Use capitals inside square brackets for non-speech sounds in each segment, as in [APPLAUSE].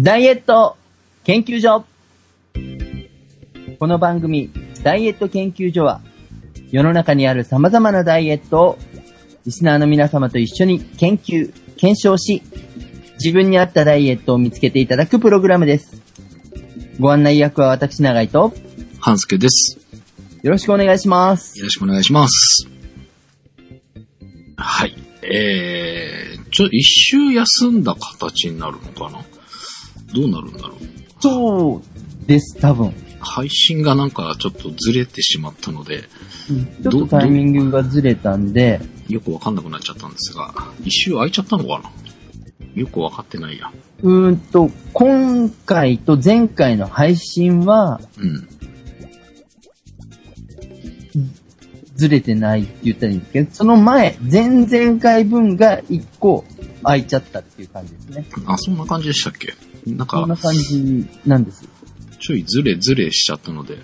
ダイエット研究所。この番組、ダイエット研究所は、世の中にある様々なダイエットを、リスナーの皆様と一緒に研究、検証し、自分に合ったダイエットを見つけていただくプログラムです。ご案内役は私、長井と、半助です。よろしくお願いします。よろしくお願いします。はい。えー、ちょ、一周休んだ形になるのかな？どうなるんだろう？そうです、多分。配信がなんかちょっとずれてしまったので、ちょっとタイミングがずれたんで、よくわかんなくなっちゃったんですが、一周空いちゃったのかな？よくわかってないや。うーんと、今回と前回の配信はうん。ずれてないって言ったらいいんですけど、その前、前々回分が1個空いちゃったっていう感じですね。あ、そんな感じでしたっけ？なんかそんな、感じなんです。ちょいずれずれしちゃったので、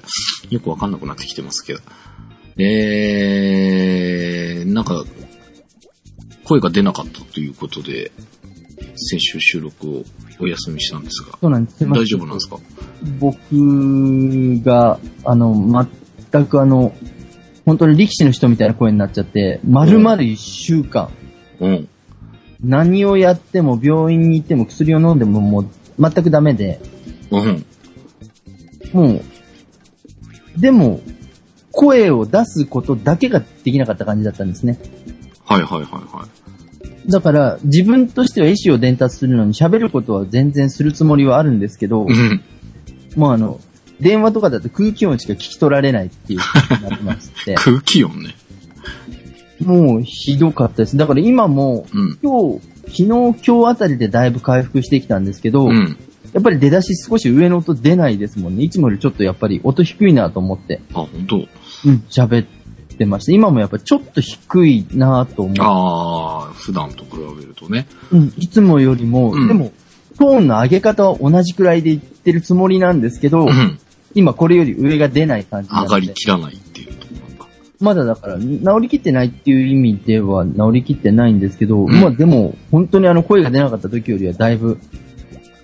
よくわかんなくなってきてますけど。えー、なんか、声が出なかったということで、先週収録をお休みしたんですが、そうなんです。大丈夫なんですか？僕が、あの、全くあの、本当に力士の人みたいな声になっちゃって、丸々1週間、うん。何をやっても病院に行っても薬を飲んでももう全くダメで、うん。もう、でも、声を出すことだけができなかった感じだったんですね。はいはいはいはい。だから、自分としては意思を伝達するのに喋ることは全然するつもりはあるんですけどう、ん。もうあの、電話とかだと空気音しか聞き取られないっていうことになってまして、空気音ね。もうひどかったです。だから今も、うん。今日、昨日、今日あたりでだいぶ回復してきたんですけど、うん。やっぱり出だし少し上の音出ないですもんね。いつもよりちょっとやっぱり音低いなと思って、あ、本当うん、喋ってました。今もやっぱりちょっと低いなと思って、ああ、普段と比べるとね。うん、いつもよりも、うんでも、トーンの上げ方は同じくらいで言ってるつもりなんですけど、うん。今これより上が出ない感じな上がりきらないっていうところなんだ。まだだから、治りきってないっていう意味では治りきってないんですけど、んまあでも、本当にあの声が出なかった時よりはだいぶ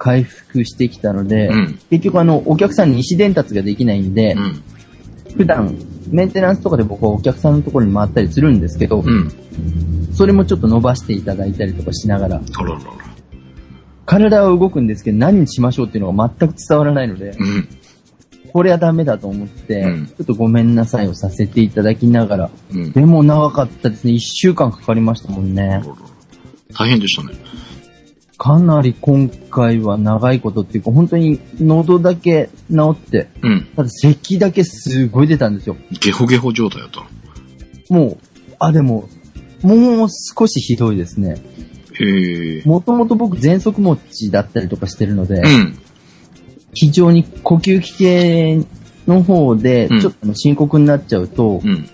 回復してきたので、うん。結局あの、お客さんに意思伝達ができないんで、うん。普段、メンテナンスとかで僕はお客さんのところに回ったりするんですけど、うん。それもちょっと伸ばしていただいたりとかしながら。体は動くんですけど何にしましょうっていうのが全く伝わらないので、うん。これはダメだと思って、うんちょっとごめんなさいをさせていただきながら、うん。でも長かったですね。一週間かかりましたもんね大変でしたね。かなり今回は長いことっていうか、本当に喉だけ治って、うん。ただ咳だけすごい出たんですよ。ゲホゲホ状態だったの。もう、あ、でも、もう少しひどいですね。へえ。もともと僕喘息持ちだったりとかしてるので、うん。非常に呼吸器系の方で、うんちょっと深刻になっちゃうと、うん。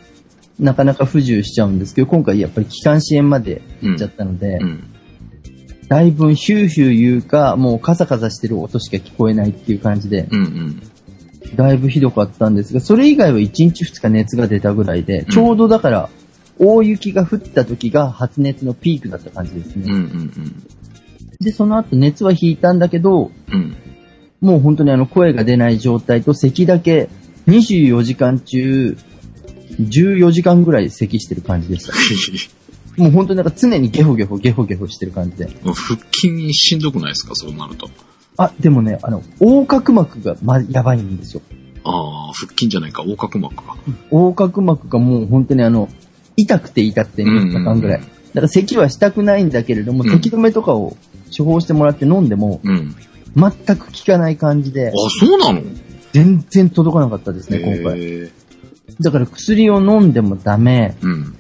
なかなか不自由しちゃうんですけど、今回やっぱり気管支炎までうん。いっちゃったので、うん。だいぶヒューヒュー言うか、もうカサカサしてる音しか聞こえないっていう感じで、うん。うん。だいぶひどかったんですが、それ以外は1日2日熱が出たぐらいで、うんちょうどだから、大雪が降った時が発熱のピークだった感じですうん。うね。ん。で、その後熱は引いたんだけど、うん。もう本当にあの声が出ない状態と咳だけ24時間中、14時間ぐらい咳してる感じでした。[LAUGHS] もう本当になんか常にゲホゲホゲホゲホしてる感じで。腹筋しんどくないですか？そうなると。あ、でもね、あの、横隔膜がま、やばいんですよ。ああ、腹筋じゃないか、横隔膜か。横隔膜がもう本当にあの、痛くて痛くて3日間ぐらい。うんうんだから咳はしたくないんだけれども、うん咳止めとかを処方してもらって飲んでも、うん。全く効かない感じであ、、そうなの？全然届かなかったですね、今回。だから薬を飲んでもダメ。うん。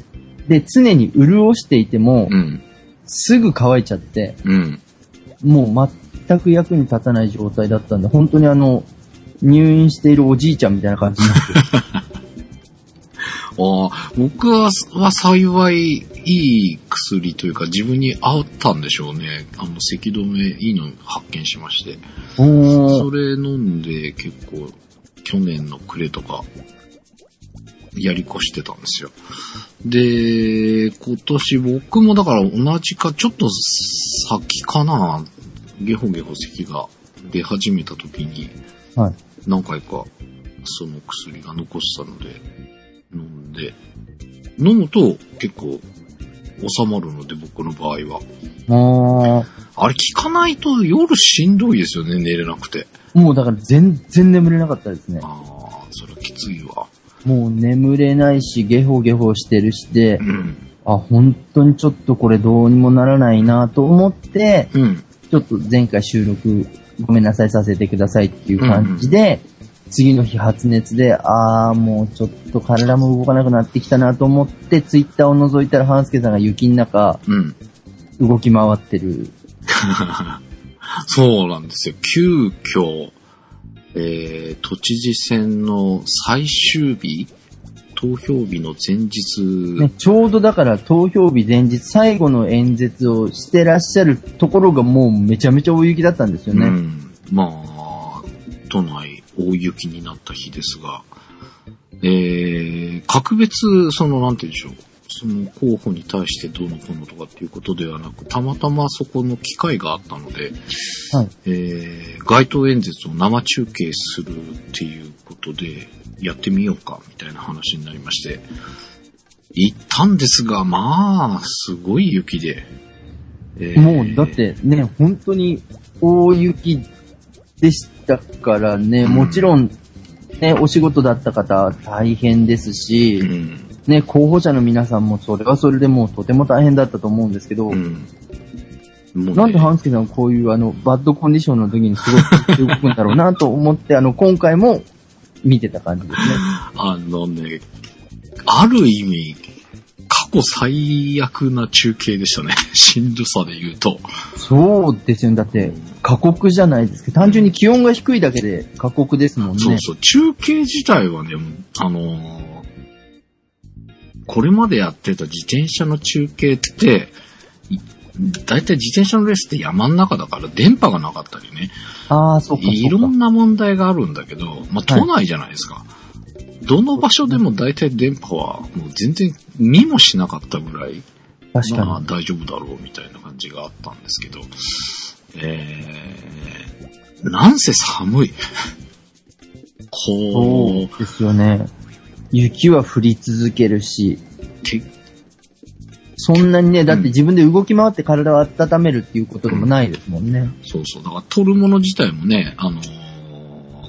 で、常に潤していても、うん。すぐ乾いちゃって、うん。もう全く役に立たない状態だったんで、本当にあの、入院しているおじいちゃんみたいな感じになってる [LAUGHS] ああ、僕はは幸いいい薬というか自分に合ったんでしょうね。あの、咳止めいいの発見しまして。おそれ飲んで結構去年の暮れとかやり越してたんですよ。で、今年僕もだから同じかちょっと先かな、ゲホゲホ咳が出始めた時にはい。何回かその薬が残したので飲んで、飲むと結構収まるので僕の場合は。ああれ効かないと夜しんどいですよね、寝れなくて。あ、もうだから全然眠れなかったですね。ああ、それきついわ。もう眠れないし、ゲホゲホしてるしでう、ん。あ、本当にちょっとこれどうにもならないなと思って、うん。ちょっと前回収録ごめんなさいさせてくださいっていう感じで、次の日発熱で、あーもうちょっと体も動かなくなってきたなと思って、ツイッターを覗いたら、半助さんが雪の中、うん。動き回ってる。[LAUGHS] そうなんですよ。急遽、えー、都知事選の最終日投票日の前日、ね、ちょうどだから投票日前日、最後の演説をしてらっしゃるところがもうめちゃめちゃ大雪だったんですよね。うん。まあ、都内大雪になった日ですが、えー、格別、その、なんて言うんでしょう。その候補に対してどうのこうのとかっていうことではなく、たまたまそこの機会があったので、はい。えー、街頭演説を生中継するっていうことで、やってみようか、みたいな話になりまして、行ったんですが、まあ、すごい雪で。えーもう、だっ、てね、本当に大雪でしたからね、うんもちろん、ね、お仕事だった方大変ですし、うん。ね、候補者の皆さんもそれはそれでもうとても大変だったと思うんですけど、うん。ねなんで半助さんはこういうあの、バッドコンディションの時にすごく動くんだろうなと思って、あの、今回も見てた感じですね。あのね、ある意味、過去最悪な中継でしたね。[LAUGHS] しんどさで言うと。そうですよね。だって、過酷じゃないですけど、単純に気温が低いだけで過酷ですもんね。そうそう、中継自体はね、あのーこれまでやってた自転車の中継って、いだいたい自転車のレースって山の中だから電波がなかったりね、ああ、そうか。いろんな問題があるんだけど、まあ、都内じゃないですか。どの場所でも大体電波はもう全然見もしなかったぐらい、確かに。まあ大丈夫だろうみたいな感じがあったんですけど、えー、なんせ寒い。こそうですよね。雪は降り続けるし、そんなにね、だって自分で動き回って体を温めるっていうことでもないですもんね。そうそう。だから撮るもの自体もね、あのー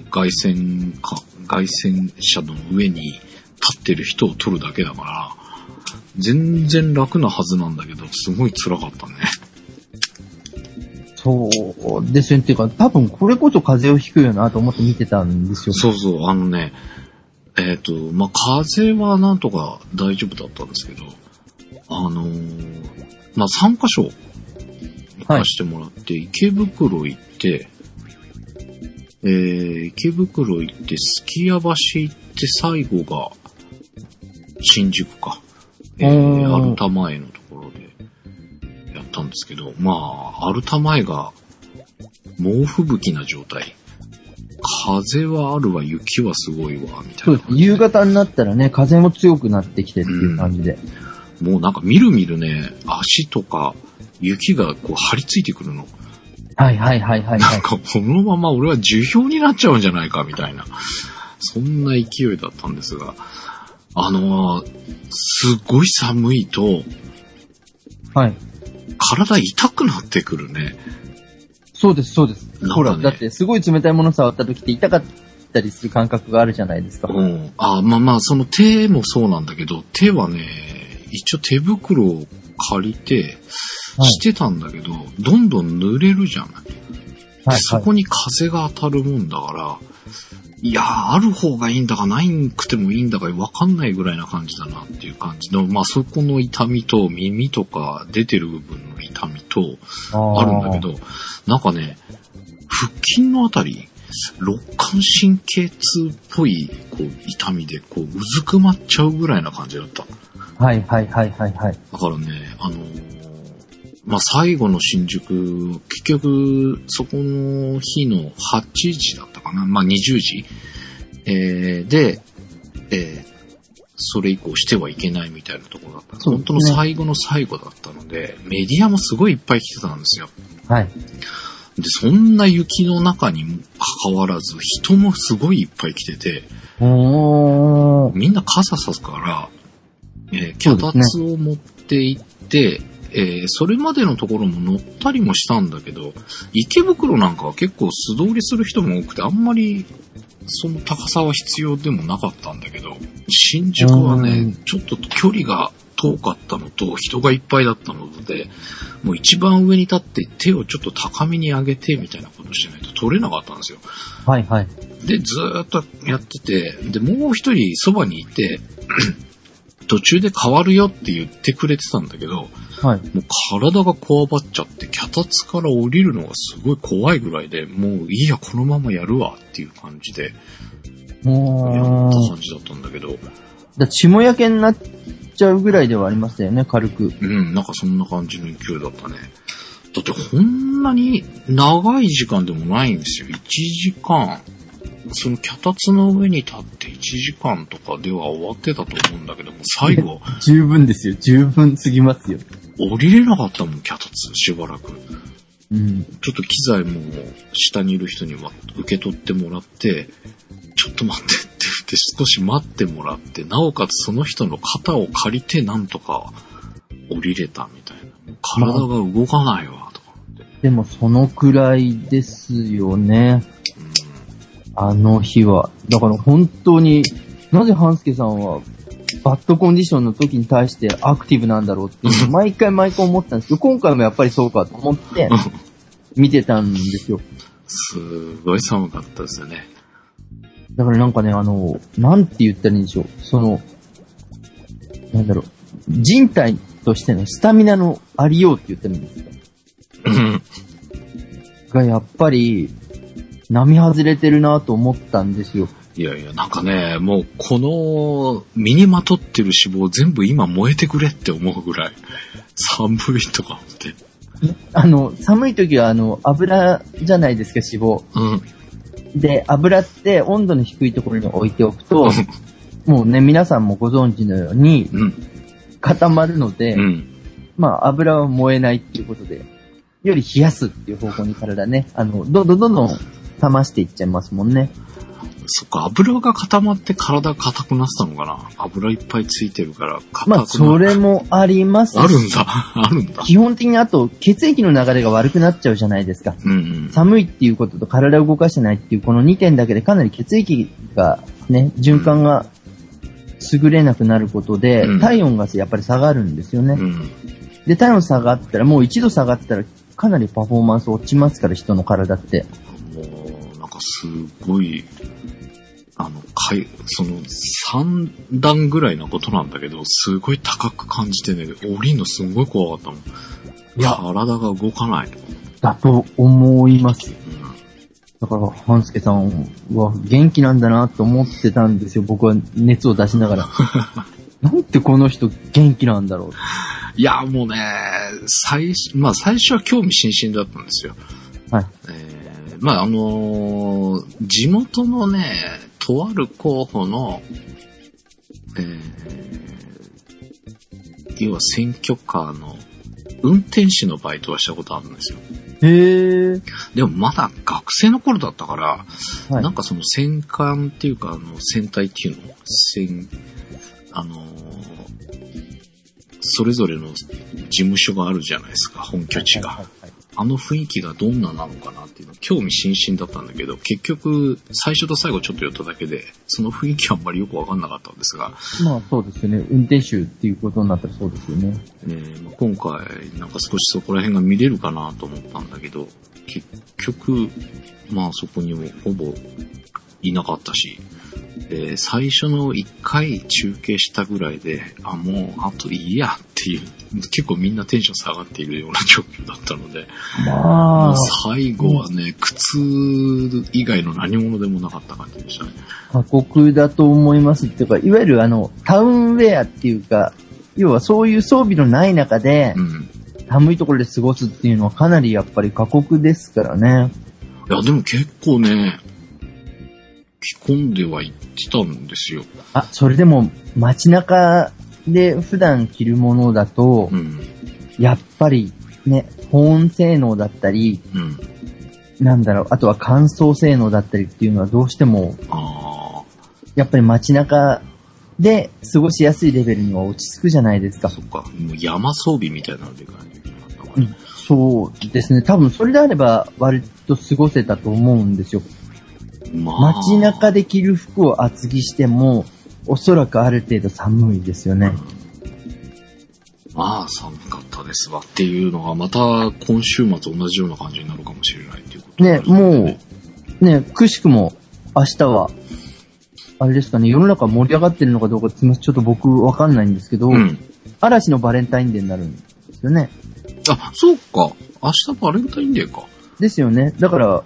外線か、外線車の上に立ってる人を撮るだけだから、全然楽なはずなんだけど、すごい辛かったね。そうですよね。っていうか、多分これこそ風邪をひくよなと思って見てたんですよ。そうそう、あのね、えっ、と、まあ、風はなんとか大丈夫だったんですけど、あのーまあ、3箇所行かしてもらって、池袋行って、えー、池袋行って、すき家橋行って、最後が、新宿か。えー、うんアルタ前のところで、やったんですけど、まあ、アルタ前が、猛吹雪な状態。風はあるわ、雪はすごいわ、みた。いうな。夕方になったらね、風も強くなってきてっていう感じで。もうなんかみるみるね、足とか雪がこう張り付いてくるの。はいはいはいはい、はい。なんかこのまま俺は樹氷になっちゃうんじゃないかみたいな。そんな勢いだったんですが。あのーすごい寒いとはい。体痛くなってくるね。そうです、そうです。ほら、だってすごい冷たいもの触った時って痛かったりする感覚があるじゃないですか。うん。あ、まあまあ、その手もそうなんだけど、手はね、一応手袋を借りて、はいしてたんだけど、どんどん濡れるじゃない。はい、そこに風が当たるもんだから、いやー、ある方がいいんだかないくてもいいんだかわかんないぐらいな感じだなっていう感じの、まあそこの痛みと耳とか出てる部分の痛みとあるんだけど、なんかね、腹筋のあたり、肋間神経痛っぽい、こう、痛みで、こう、うずくまっちゃうぐらいな感じだった。はいはいはいはいはい。だからね、あのーまあ、最後の新宿、結局、そこの日の8時だったかな。まあ、20時。えーで、えーそれ以降してはいけないみたいなところだった。本当の最後の最後だったので、メディアもすごいいっぱい来てたんですよ。はい。で、そんな雪の中にもかかわらず、人もすごいいっぱい来てて。みんな傘さすから、えー脚立を持って行って、えーそれまでのところも乗ったりもしたんだけど、池袋なんかは結構素通りする人も多くて、あんまりその高さは必要でもなかったんだけど、新宿はうねん、ちょっと距離が遠かったのと、人がいっぱいだったので、もう一番上に立って手をちょっと高めに上げてみたいなことしないと取れなかったんですよ。はいはい。で、ずーっとやってて、で、もう一人そばにいて、[CLEARS THROAT] 途中で変わるよって言ってくれてたんだけど、はい。もう体がこわばっちゃって、脚立から降りるのがすごい怖いぐらいで、もういいや、このままやるわっていう感じで、やった。感じだったんだけど、だ血も焼けになっちゃうぐらいではありましたよね、軽く。うん、なんかそんな感じの勢いだったね。だってこんなに長い時間でもないんですよ。1時間。その脚立の上に立って1時間とかでは終わってたと思うんだけども、最後、[LAUGHS] 十分ですよ。十分すぎますよ。降りれなかったもん、脚立、しばらく。うん。ちょっと機材も下にいる人には受け取ってもらって、ちょっと待ってって少し待ってもらって、なおかつその人の肩を借りてなんとか降りれたみたいな。体が動かないわ、とか思って。でもそのくらいですよね。あの日は。だから本当に、なぜ半助さんは、バッドコンディションの時に対してアクティブなんだろうっていうのを [LAUGHS] 毎回毎回思ったんですけど、今回もやっぱりそうかと思って [LAUGHS] 見てたんですよ。すごい寒かったですよね。だからなんかね、あの、なんて言ったらいいんでしょう。その、なんだろう、人体としてのスタミナのありようって言ったらいいんですか？うんがやっぱり、並外れてるなと思ったんですよ。いやいや、なんかね、もうこの身にまとってる脂肪全部今燃えてくれって思うぐらい寒いとか思って。あの、寒い時はあの、油じゃないですか、脂肪。うん。で、油って温度の低いところに置いておくと、もうね、皆さんもご存知のようにうん。固まるので、うん。まあ油は燃えないっていうことで、より冷やすっていう方向に体ね、あの、どんどんどんどん冷ましていっちゃいますもんね。そっか、油が固まって体が硬くなってたのかな？油いっぱいついてるから硬くなまあ、それもありますしあるんだ。[LAUGHS] あるんだ。基本的にあと、血液の流れが悪くなっちゃうじゃないですか。うんうん。寒いっていうことと体を動かしてないっていうこの2点だけでかなり血液がね、循環が優れなくなることで、うん体温がやっぱり下がるんですよね。うん。で、体温下がったら、もう一度下がったらかなりパフォーマンス落ちますから、人の体って。もう、なんかすごい、あの、かい、その、三段ぐらいなことなんだけど、すごい高く感じてね、降りんのすごい怖かったもん。いや体が動かない。だと思います。うんだから、半助さんは元気なんだなと思ってたんですよ。僕は熱を出しながら。[LAUGHS] なんてこの人元気なんだろう。いや、もうね、最初、まあ最初は興味津々だったんですよ。はい。えーまああのー地元のね、とある候補の、えー要は選挙カーの運転手のバイトはしたことあるんですよ。へー。でもまだ学生の頃だったから、はいなんかその戦艦っていうか、あの、戦隊っていうの？戦、あのーそれぞれの事務所があるじゃないですか、本拠地が。はいはいはいあの雰囲気がどんななのかなっていうの興味津々だったんだけど、結局、最初と最後ちょっと寄っただけで、その雰囲気はあんまりよくわかんなかったんですが、まあそうですよね。運転手っていうことになったらそうですよね。ねまあ今回、なんか少しそこら辺が見れるかなと思ったんだけど、結局、まあそこにもほぼいなかったし、で最初の1回中継したぐらいで、あ、もうあといいやっていう、結構みんなテンション下がっているような状況だったので、まあ、最後はね、靴以外の何物でもなかった感じでしたね。過酷だと思いますっていうか、いわゆるあの、タウンウェアっていうか、要はそういう装備のない中でう、ん。寒いところで過ごすっていうのはかなりやっぱり過酷ですからね。いや、でも結構ね、着込んではいってたんですよ。あ、それでも街中で普段着るものだとう、ん。やっぱりね、保温性能だったり、うん。なんだろう、あとは乾燥性能だったりっていうのはどうしても、あやっぱり街中で過ごしやすいレベルには落ち着くじゃないですかあ、。そっか。もう山装備みたいなのでいかないといけなかったからね。そうですね。多分それであれば割と過ごせたと思うんですよ。まあ。街中で着る服を厚着しても、おそらくある程度寒いですよね。まあ、寒かったですわっていうのが、また今週末同じような感じになるかもしれないっていうことね、もう、ね、くしくも明日は、あれですかね、世の中盛り上がってるのかどうかすみませんちょっと僕わかんないんですけど、うん。嵐のバレンタインデーになるんですよね。あ、そうか。明日バレンタインデーか。ですよね。だから、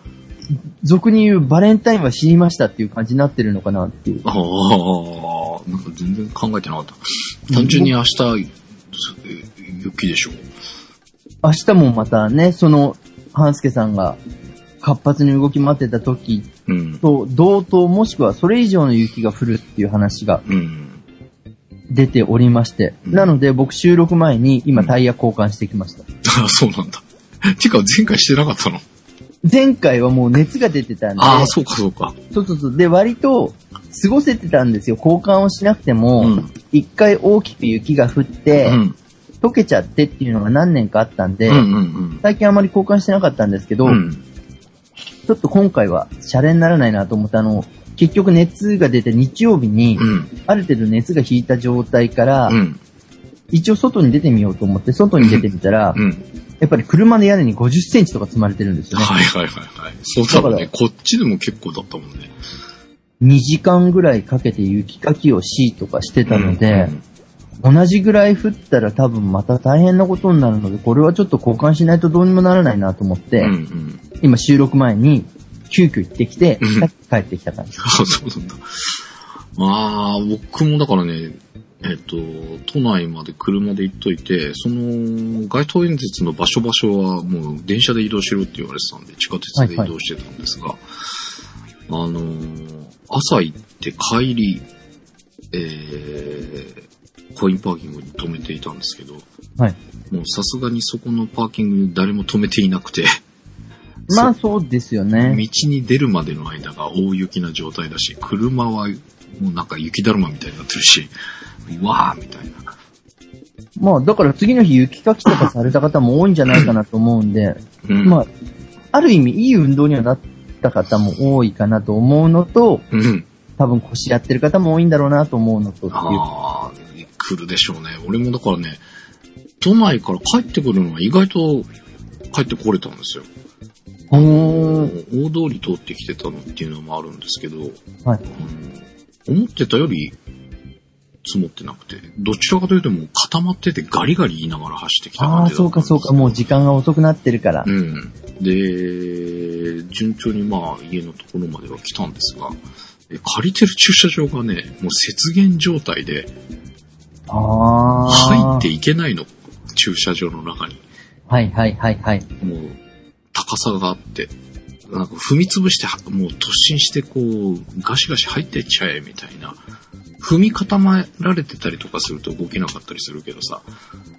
俗に言うバレンタインは死にましたっていう感じになってるのかなっていう。ああ、なんか全然考えてなかった。単純に明日、え雪でしょ。明日もまたね、その、半助さんが活発に動き回ってた時うん。と同等もしくはそれ以上の雪が降るっていう話がうん。出ておりまして、うんなので僕収録前に今タイヤ交換してきました。あそうなんだ。てか、前回してなかったの？前回はもう熱が出てたんで、ああ、そうか、そうか。そうそうそう。で、割と過ごせてたんですよ。交換をしなくてうもん、一、回大きく雪が降って、うん。溶けちゃってっていうのが何年かあったんで、うんうん最近あまり交換してなかったんですけど、うん。うん。ちょっと今回はシャレにならないなと思って、あの、結局熱が出て日曜日に、うん。ある程度熱が引いた状態から、うん。一応外に出てみようと思って、外に出てみたら、うん。やっぱり車の屋根に50センチとか積まれてるんですよね。はいはいはいはい。そうだね。だかこっちでも結構だったもんね。2時間ぐらいかけて雪かきをしとかしてたので、うん同じぐらい降ったら多分また大変なことになるので、これはちょっと交換しないとどうにもならないなと思って、うんうん。今収録前に急遽行ってきてうん、さっき帰ってきた感じ。[LAUGHS] あ、そうなんだ。まあ、僕もだからね、えっと、都内まで車で行っといて、その、街頭演説の場所場所はもう電車で移動しろって言われてたんで、地下鉄で移動してたんですが、あのー朝行って帰り、えー、コインパーキングに止めていたんですけど、はい。もうさすがにそこのパーキングに誰も止めていなくて、[LAUGHS] まあそうですよ道ね。に出るまでの間が大雪な状態だし、車はもうなんか雪だるまみたいになってるし、うわーみたいな。まあだから次の日雪かきとかされた方も多いんじゃないかなと思うんで、うん。まあ、ある意味いい運動にはなった方も多いかなと思うのと、うん。多分腰やってる方も多いんだろうなと思うのと。ああ、来るでしょうね。俺もだからね、都内から帰ってくるのは意外と帰ってこれたんですよ。大通り通ってきてたのっていうのもあるんですけど、はい。うん思ってたより積もってなくて、どちらかというともう固まっててガリガリ言いながら走ってきたああ、感じだったんですそうかそうか、もう時間が遅くなってるから。うん。で、順調にまあ家のところまでは来たんですが、え借りてる駐車場がね、もう雪原状態でああ。入っていけないの。駐車場の中に。はいはいはいはい。もう高さがあって、なんか踏み潰して、もう突進してこう、ガシガシ入ってっちゃえみたいな。踏み固められてたりとかすると動けなかったりするけどさ、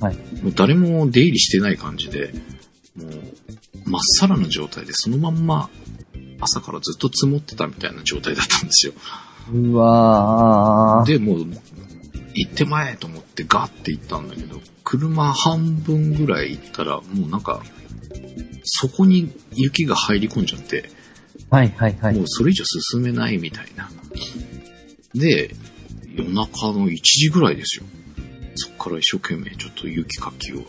はい。もう誰も出入りしてない感じで、もう、まっさらな状態で、そのまんま、朝からずっと積もってたみたいな状態だったんですよ。うわー。で、もう、行ってまえと思ってガーって行ったんだけど、車半分ぐらい行ったら、もうなんか、そこに雪が入り込んじゃって、はいはいはいもう。それ以上進めないみたいな。で、夜中の1時ぐらいですよ。そっから一生懸命ちょっと雪かきを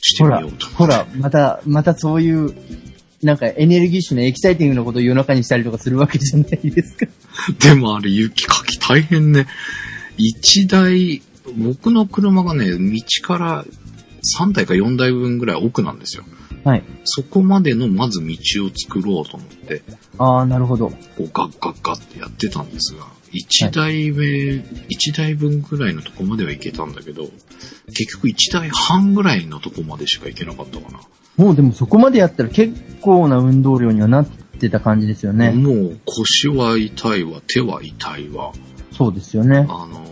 してほらみようと、ほら、また、またそういう、なんかエネルギッシュなエキサイティングなことを夜中にしたりとかするわけじゃないですか。[LAUGHS] でもあれ雪かき大変ね。一台僕の車がね、道から3台か4台分ぐらい奥なんですよ。はい。そこまでのまず道を作ろうと思って、ああ、なるほど。こうガッガッガッってやってたんですが、1台目、1台分ぐらいのとこまでは行けたんだけど、結局1台半ぐらいのとこまでしか行けなかったかな。もうでもそこまでやったら結構な運動量にはなってた感じですよね。もう腰は痛いわ、手は痛いわ。そうですよね。あの、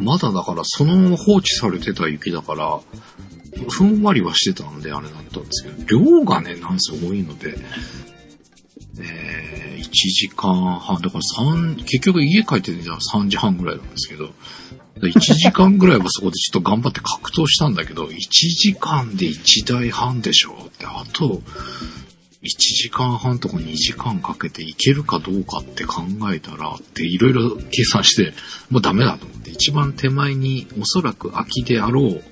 まだだからそのまま放置されてた雪だから、ふんわりはしてたんであれだったんですけど、量がね、なんせ多いので、えー、1時間半、だから3、結局家帰ってたら3時半ぐらいなんですけど、1時間ぐらいはそこでちょっと頑張って格闘したんだけど、1時間で1台半でしょ。って、あと、1時間半とか2時間かけていけるかどうかって考えたらっていろいろ計算して、もうダメだと思って、一番手前におそらく空きであろう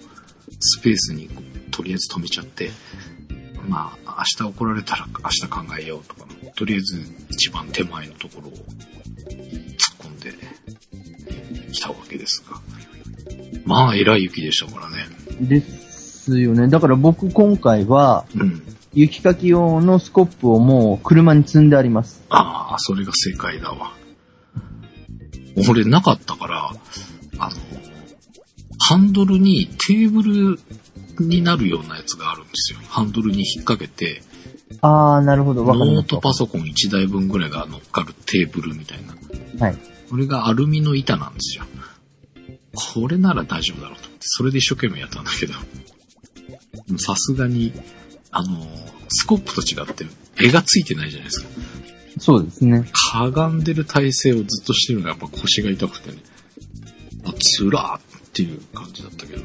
スペースにとりあえず止めちゃって、まあ明日怒られたら明日考えようとか、とりあえず一番手前のところを突っ込んできたわけですが。まあ偉い雪でしたからね。ですよね。だから僕今回は、うん。雪かき用のスコップをもう車に積んであります。ああ、それが正解だわ。俺なかったから、あの、ハンドルにテーブルになるようなやつがあるんですよ。ハンドルに引っ掛けて、あー、なるほど。わかノートパソコン1台分ぐらいが乗っかるテーブルみたいな。た。はい。これがアルミの板なんですよ。これなら大丈夫だろうと思って、それで一生懸命やったんだけど、さすがに、あの、スコップと違って絵がついてないじゃないですか。そうですね。かがんでる体勢をずっとしてるのがやっぱ腰が痛くてね。あ、つらーっていう感じだったけど。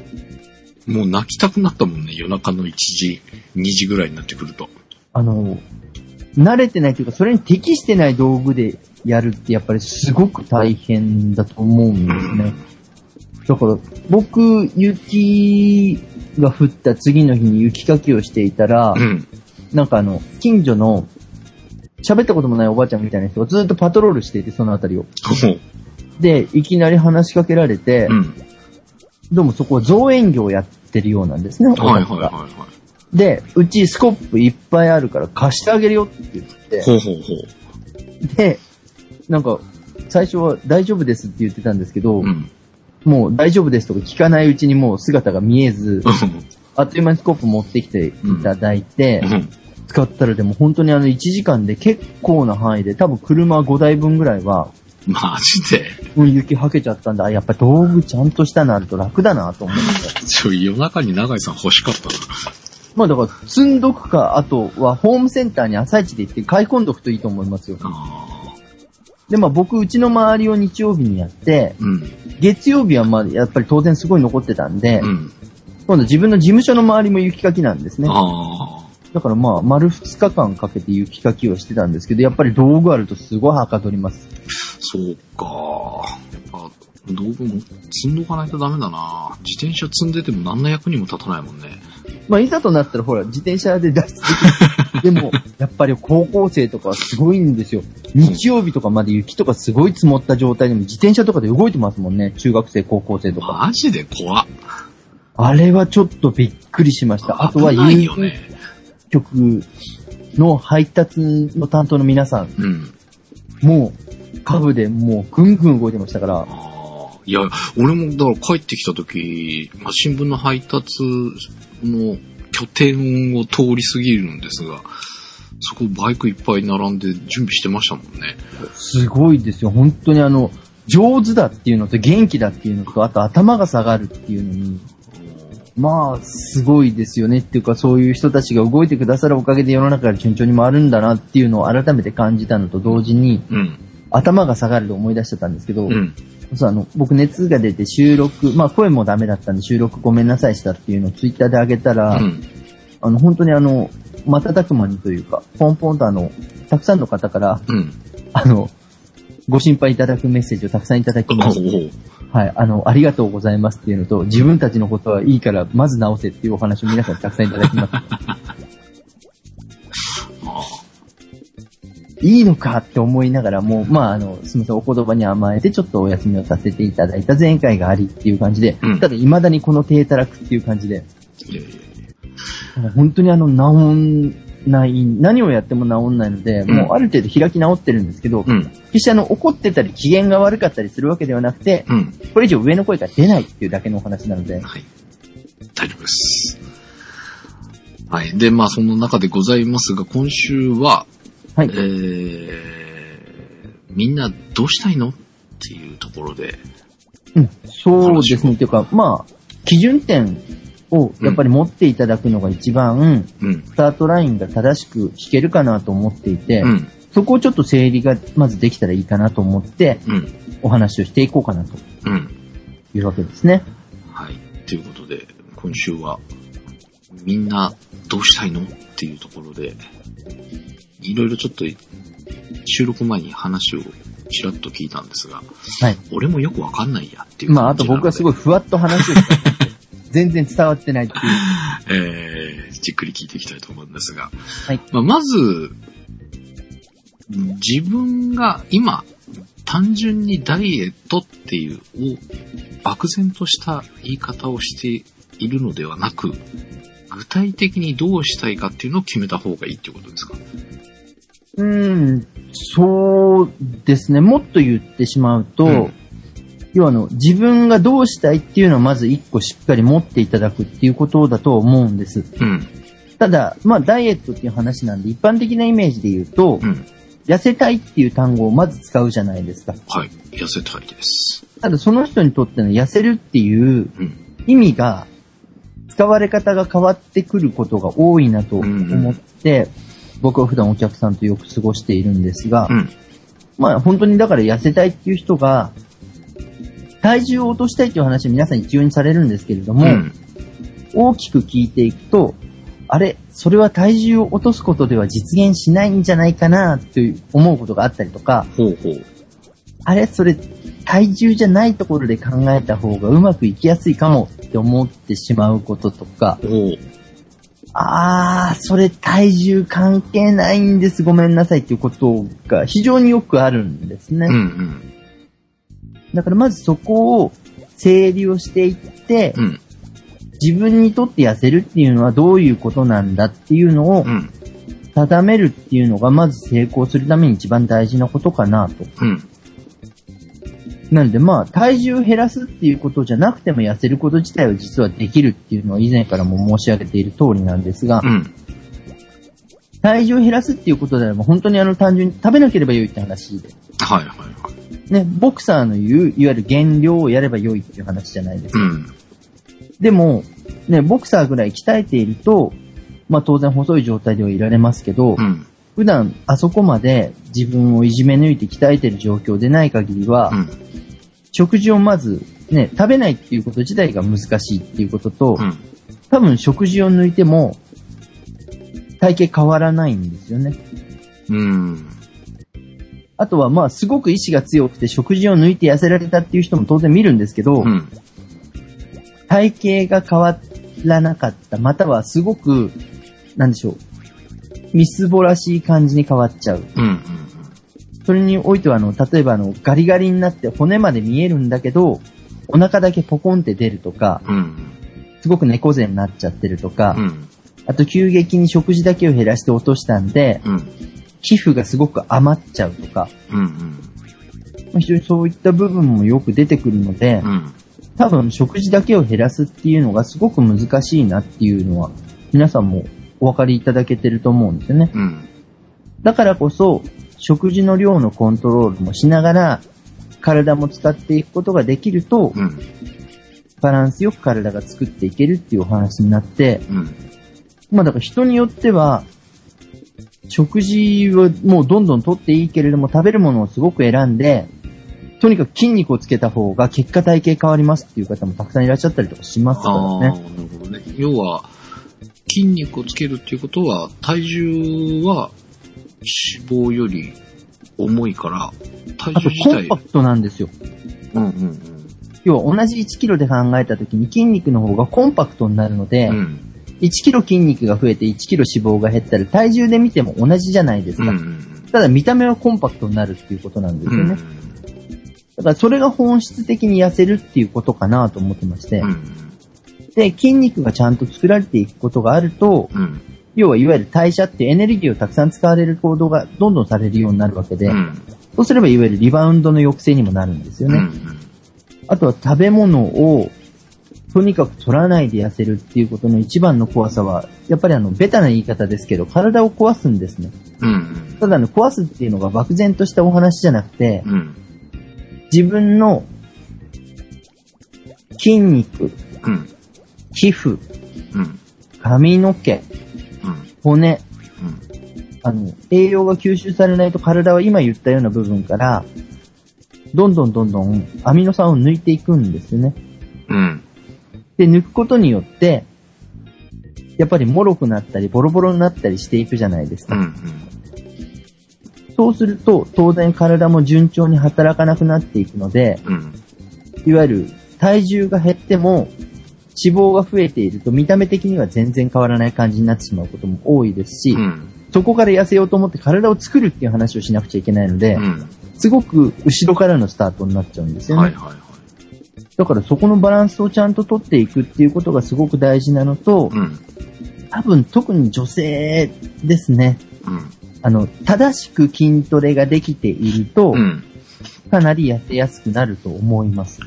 もう泣きたくなったもんね、夜中の1時、2時ぐらいになってくると。あの、慣れてないというか、それに適してない道具でやるってやっぱりすごく大変だと思うんですね。だから、僕、雪が降った次の日に雪かきをしていたら、うん。なんかあの、近所の、喋ったこともないおばあちゃんみたいな人がずっとパトロールしていて、そのあたりを。で、いきなり話しかけられて、うん。どうもそこは造園業をやってるようなんですね、おはいはいはいはい。で、うちスコップいっぱいあるから貸してあげるよって言って、ほうほうほう。で、なんか、最初は大丈夫ですって言ってたんですけど、うん。もう大丈夫ですとか聞かないうちにもう姿が見えず、あっという間にスコップ持ってきていただいて、うん。使ったらでも本当にあの1時間で結構な範囲で、多分車5台分ぐらいは、[LAUGHS] マジで。うん雪はけちゃったんで、あ、やっぱ道具ちゃんとしたのあると楽だなと思って。ちょ、夜中に永井さん欲しかったな。まあだから積んどくか、あとはホームセンターに朝一で行って買い込んどくといいと思いますよ。あで、まあ僕、うちの周りを日曜日にやって、ーうん。月曜日はまあやっぱり当然すごい残ってたんで、うん。今度自分の事務所の周りも雪かきなんですね。あだからまあ、丸2日間かけて雪かきをしてたんですけど、やっぱり道具あるとすごいはかどります。あ、そうか。やっぱ、道具も積んどかないとダメだな。自転車積んでても何の役にも立たないもんね。まあ、いざとなったらほら、自転車で脱出できる。[LAUGHS] でも、やっぱり高校生とかはすごいんですよ。日曜日とかまで雪とかすごい積もった状態でも自転車とかで動いてますもんね。中学生、高校生とか。マジで怖っ。あれはちょっとびっくりしました。あとは郵便。局の配達の担当の皆さん、うん。もう、株でもうぐんぐん動いてましたから。いや、俺もだから帰ってきた時、まあ、新聞の配達の拠点を通り過ぎるんですが、そこバイクいっぱい並んで準備してましたもんね。すごいですよ。本当にあの、上手だっていうのと元気だっていうのと、あと頭が下がるっていうのに、まあ、すごいですよねっていうか、そういう人たちが動いてくださるおかげで世の中が順調に回るんだなっていうのを改めて感じたのと同時に、うん。頭が下がると思い出しちゃったんですけど、うん。そうあの、僕熱が出て収録、まあ声もダメだったんで収録ごめんなさいしたっていうのをツイッターで上げたら、うん。あの、本当にあの、瞬く間にというか、ポンポンとあの、たくさんの方から、うん。あの、ご心配いただくメッセージをたくさんいただきおましおはい、あの、ありがとうございますっていうのと、自分たちのことはいいから、まず直せっていうお話を皆さんにたくさんいただきます。あ [LAUGHS] いいのかって思いながらも、まあ、あの、すみません、お言葉に甘えてちょっとお休みをさせていただいた前回がありっていう感じで、うんただ未だにこの低たらくっていう感じで、いやいやい本当にあの、治んない、何をやっても治んないので、んもうある程度開き直ってるんですけど、や。うん。決してあの、怒ってたり機嫌が悪かったりするわけではなくて、うん。これ以上上の声が出ないっていうだけのお話なので、はい。大丈夫です。はい。で、まあ、その中でございますが、今週は、はいえ。ー、みんなどうしたいのっていうところで、うん、そうですね。というか、まあ、基準点をやっぱり持っていただくのが一番、うん。スタートラインが正しく弾けるかなと思っていて、うん。そこをちょっと整理がまずできたらいいかなと思って、うん。お話をしていこうかなとうん。いうわけですね。はい。ということで、今週は、みんなどうしたいのっていうところで、いろいろちょっと収録前に話をちらっと聞いたんですが、はい。俺もよくわかんないやっていうまあ、あと僕はすごい。いふわっと話を [LAUGHS] 全然伝わってないっていう。えー、じっくり聞いていきたいと思うんですが、はい。まあ、まず、自分が今、単純にダイエットっていう、を漠然とした言い方をしているのではなく、具体的にどうしたいかっていうのを決めた方がいいっていうことですか？うーん、そうですね。もっと言ってしまうと、うん要はあの、自分がどうしたいっていうのをまず一個しっかり持っていただくっていうことだと思うんです。うん。ただ、まあ、ダイエットっていう話なんで、一般的なイメージで言うと、うん。痩せたいっていう単語をまず使うじゃないですか。はい。痩せたいです。ただ、その人にとっての痩せるっていううん。意味が、使われ方が変わってくることが多いなと思って、僕は普段お客さんとよく過ごしているんですが、うん。まあ本当にだから痩せたいっていう人が、体重を落としたいっていう話を皆さん一様にされるんですけれども、うん。大きく聞いていくと、あれ、それは体重を落とすことでは実現しないんじゃないかなという思うことがあったりとか、ほうほう。あれ、それ体重じゃないところで考えた方がうまくいきやすいかもって思ってしまうこととか。あー、それ体重関係ないんです、ごめんなさいっていうことが非常によくあるんですね。うんうん。だからまずそこを整理をしていって、うん。自分にとって痩せるっていうのはどういうことなんだっていうのをうん。定めるっていうのがまず成功するために一番大事なことかなと。うん。なんでまあ体重を減らすっていうことじゃなくても痩せること自体は実はできるっていうのは以前からも申し上げている通りなんですが、うん。体重を減らすっていうことであれば本当にあの単純に食べなければ良いって話で。はいはいはい。ね、ボクサーの言う、いわゆる減量をやれば良いっていう話じゃないですか。うん。でも、ね、ボクサーぐらい鍛えていると、まあ当然細い状態ではいられますけど、うん。普段あそこまで自分をいじめ抜いて鍛えてる状況でない限りは、うん。食事をまずね、食べないっていうこと自体が難しいっていうことと、うん。多分食事を抜いても体型変わらないんですよね。うん。あとはまあすごく意志が強くて食事を抜いて痩せられたっていう人も当然見るんですけど、うん。体型が変わらなかった、またはすごく、なんでしょう、みすぼらしい感じに変わっちゃう。うん。うん。それにおいては、あの、例えばあの、ガリガリになって骨まで見えるんだけど、お腹だけポコンって出るとか、うん。すごく猫背になっちゃってるとか、うん。あと急激に食事だけを減らして落としたんで、うん。皮膚がすごく余っちゃうとか、うん。まあ非常にそういった部分もよく出てくるので、うん。多分食事だけを減らすっていうのがすごく難しいなっていうのは、皆さんもお分かりいただけてると思うんですよね。うん。だからこそ、食事の量のコントロールもしながら、体も使っていくことができると、うん。バランスよく体が作っていけるっていうお話になって、うん。まあだから人によっては、食事はもうどんどん取っていいけれども、食べるものをすごく選んで、とにかく筋肉をつけた方が結果体型変わりますっていう方もたくさんいらっしゃったりとかしますか、らね。なるほどね。要は、筋肉をつけるっていうことは、体重は脂肪より重いから、体あと重自体コンパ、クトなんですよ。うんうん要は同じ1キロで考えた時に筋肉の方がコンパクトになるので、うん。うん。1キロ筋肉が増えて1キロ脂肪が減ったら体重で見ても同じじゃないですか。うんうんただ見た目はコンパクトになるっていうことなんですうん。よね。だからそれが本質的に痩せるっていうことかなと思ってましてう。ん。で、筋肉がちゃんと作られていくことがあると、うん。要はいわゆる代謝ってエネルギーをたくさん使われる行動がどんどんされるようになるわけで、うん。そうすればいわゆるリバウンドの抑制にもなるんですよね。うん。あとは食べ物をとにかく取らないで痩せるっていうことの一番の怖さは、やっぱりあの、ベタな言い方ですけど、体を壊すんですね。うん。ただあの、壊すっていうのが漠然としたお話じゃなくて、うん。自分の筋肉、うん。皮膚、うん。髪の毛、うん。骨、うん。あの、栄養が吸収されないと体は今言ったような部分から、どんどんどんどんアミノ酸を抜いていくんですよね。うん。で、抜くことによって、やっぱり脆くなったり、ボロボロになったりしていくじゃないですか。うん。そうすると、当然体も順調に働かなくなっていくので、うん。いわゆる体重が減っても、脂肪が増えていると見た目的には全然変わらない感じになってしまうことも多いですし、うん。そこから痩せようと思って体を作るっていう話をしなくちゃいけないので、うん。すごく後ろからのスタートになっちゃうんですよね。はいはいはい。だからそこのバランスをちゃんと取っていくっていうことがすごく大事なのと、うん。多分特に女性ですね。うん。あの、正しく筋トレができていると、うん。かなり痩せやすくなると思います。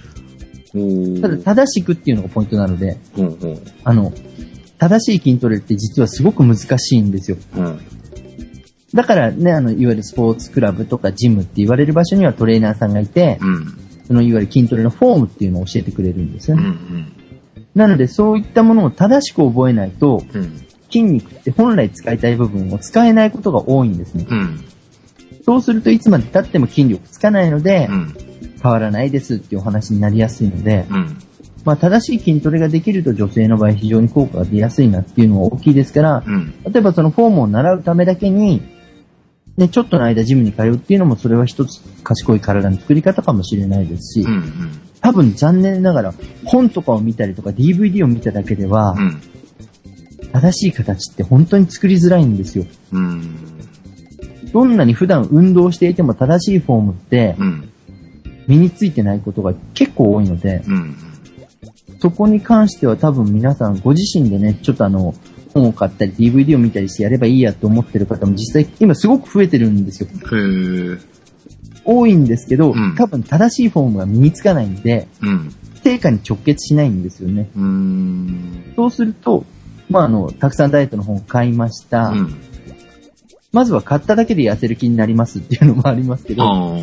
ただ、正しくっていうのがポイントなので、ほうほう。あの、正しい筋トレって実はすごく難しいんですよ。うん。だからね、あの、いわゆるスポーツクラブとかジムって言われる場所にはトレーナーさんがいて、うん。そのいわゆる筋トレのフォームっていうのを教えてくれるんですようん。うね。ん。なので、そういったものを正しく覚えないと、うん。筋肉って本来使いたい部分を使えないことが多いんですね。うん。そうするといつまで経っても筋力つかないので、うん。変わらないですっていうお話になりやすいので、うん。まあ正しい筋トレができると女性の場合非常に効果が出やすいなっていうのは大きいですから、うん。例えばそのフォームを習うためだけに、ね、ちょっとの間ジムに通うっていうのもそれは一つ賢い体の作り方かもしれないですし、うん。多分残念ながら本とかを見たりとか DVD を見ただけでは、うん。正しい形って本当に作りづらいんですよ。うん。どんなに普段運動していても正しいフォームってうん。身についてないことが結構多いので、うん。そこに関しては多分皆さんご自身でね、ちょっとあの、本を買ったり DVD を見たりしてやればいいやって思ってる方も実際今すごく増えてるんですよ。多いんですけど、うん多分正しいフォームが身につかないんで、うん。成果に直結しないんですよね。そうすると、まああの、たくさんダイエットの本を買いました。うん。まずは買っただけで痩せる気になりますっていうのもありますけど、あ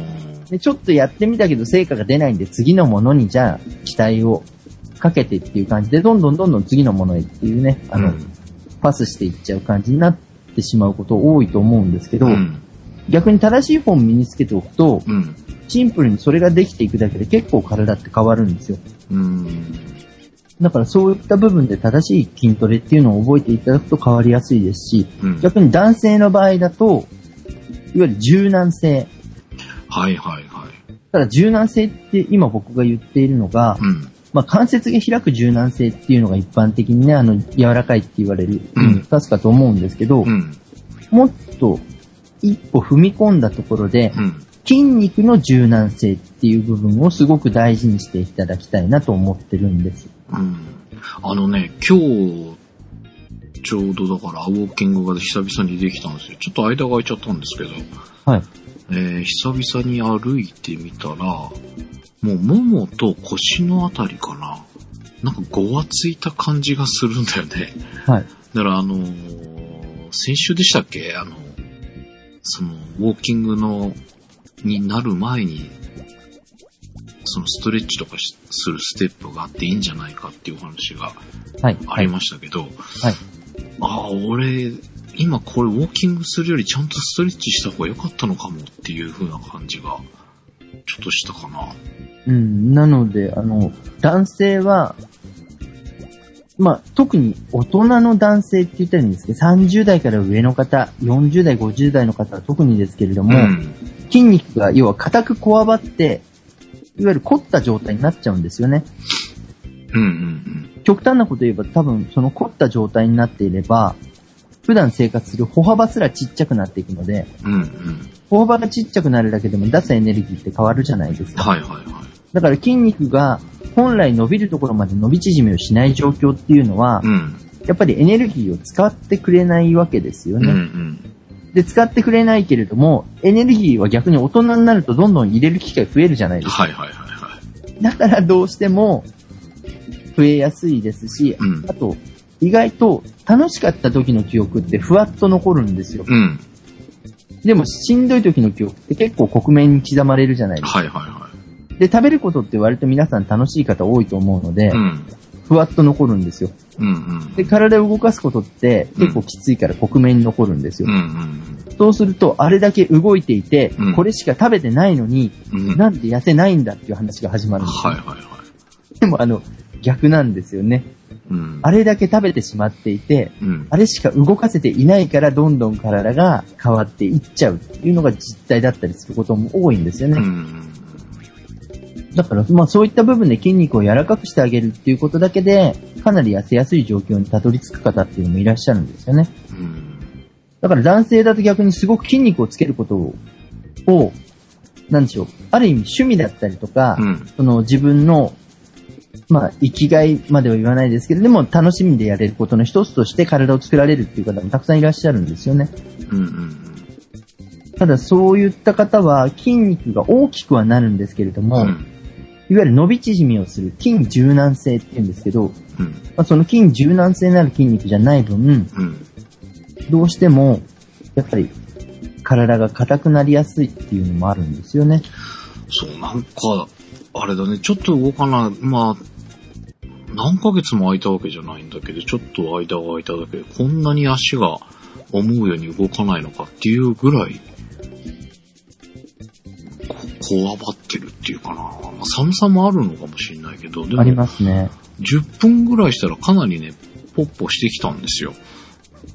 でちょっとやってみたけど成果が出ないんで次のものにじゃあ期待をかけてっていう感じで、どんどんどんどん次のものへっていうね、あ。あの、パスしていっちゃう感じになってしまうこと多いと思うんですけど、うん。逆に正しいフォーム身につけておくと、うん。シンプルにそれができていくだけで結構体って変わるんですよ。うん。だからそういった部分で正しい筋トレっていうのを覚えていただくと変わりやすいですし、うん。逆に男性の場合だと、いわゆる柔軟性。はいはいはい。ただ柔軟性って今僕が言っているのが、うん。まあ関節が開く柔軟性っていうのが一般的にね、あの柔らかいって言われる、うん二つかと思うんですけど、うん。もっと一歩踏み込んだところで、うん。筋肉の柔軟性っていう部分をすごく大事にしていただきたいなと思ってるんです。うん。あのね、今日、ちょうどだから、ウォーキングが久々にできたんですよ。ちょっと間が空いちゃったんですけど、はい。えー久々に歩いてみたら、もうももと腰のあたりかな。なんかごわついた感じがするんだよね。はい。だからあのー先週でしたっけ？あの、その、ウォーキングの、になる前に、そのストレッチとかしするステップがあっていいんじゃないかっていうお話がはい。ありましたけど、はい。ああ、俺、今これウォーキングするよりちゃんとストレッチした方が良かったのかもっていう風な感じが、ちょっとしたかな。うん。なので、あの、男性は、まあ、特に大人の男性って言ったらいいんですけど、30代から上の方、40代、50代の方は特にですけれども、うん。筋肉が要は硬くこわばって、いわゆる凝った状態になっちゃうんですよね。うんうん極端なこと言えば多分その凝った状態になっていれば、普段生活する歩幅すらちっちゃくなっていくので、うんうん。歩幅がちっちゃくなるだけでも出すエネルギーって変わるじゃないですか。はいはいはい。だから筋肉が本来伸びるところまで伸び縮みをしない状況っていうのは、うん。やっぱりエネルギーを使ってくれないわけですようんうね。ん。で、使ってくれないけれども、エネルギーは逆に大人になるとどんどん入れる機会増えるじゃないですか。はいはいはいはい。だからどうしても増えやすいですし、うんあと、意外と楽しかった時の記憶ってふわっと残るんですよ。うん。でもしんどい時の記憶って結構克明に刻まれるじゃないですか。はいはいはで、食べることって割と皆さん楽しい方多いと思うので、い。うん。ふわっと残るんですよ。うんうん。で、体を動かすことって結構きついから克明に残るんですようん。うんそうすると、あれだけ動いていて、うんこれしか食べてないのに、うん。うん。なんで痩せないんだっていう話が始まるんですよ。はいはいはでもあの、逆なんですよね。い。うん。あれだけ食べてしまっていて、うん。あれしか動かせていないから、どんどん体が変わっていっちゃうっていうのが実態だったりすることも多いんですよね。うん。だから、まあそういった部分で筋肉を柔らかくしてあげるっていうことだけで、かなり痩せやすい状況にたどり着く方っていうのもいらっしゃるんですよね。うん。だから男性だと逆にすごく筋肉をつけることを、をなんでしょう、ある意味趣味だったりとか、うん。その自分の、まあ、生きがいまでは言わないですけれども、楽しみでやれることの一つとして体を作られるっていう方もたくさんいらっしゃるんですよね。うん。うん。ただそういった方は筋肉が大きくはなるんですけれども、うん。いわゆる伸び縮みをする筋柔軟性って言うんですけど、うん。まあ、その筋柔軟性のある筋肉じゃない分、うん。どうしても、やっぱり体が硬くなりやすいっていうのもあるんですよね。そう、なんか、あれだね、ちょっと動かない、まあ、何ヶ月も空いたわけじゃないんだけど、ちょっと間が空いただけで、こんなに足が思うように動かないのかっていうぐらい、ここわばってるっていうかな。まあ、寒さもあるのかもしれないけど、でもありますね。10分ぐらいしたらかなりね、ポッポしてきたんですよ。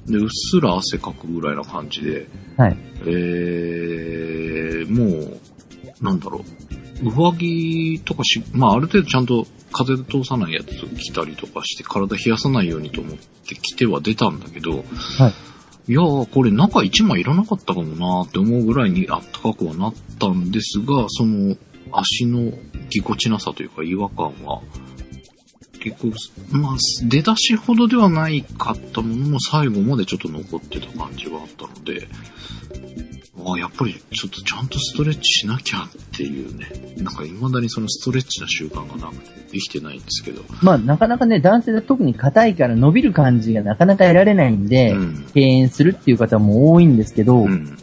で、うっすら汗かくぐらいな感じで、はい。えー、もう、なんだろう、上着とかし、まあある程度ちゃんと風で通さないやつ着たりとかして体冷やさないようにと思って着ては出たんだけど、はい。いやー、これ中1枚いらなかったかもなーって思うぐらいにあったかくはなったんですが、その足のぎこちなさというか違和感は、結構、まあ、出だしほどではないかったものも最後までちょっと残ってた感じはあったので、あやっぱりちょっとちゃんとストレッチしなきゃっていうね、なんか未だにそのストレッチの習慣がなくてできてないんですけど、まあ、なかなかね、男性で特に硬いから伸びる感じがなかなか得られないんで、うん。敬遠するっていう方も多いんですけど、うん、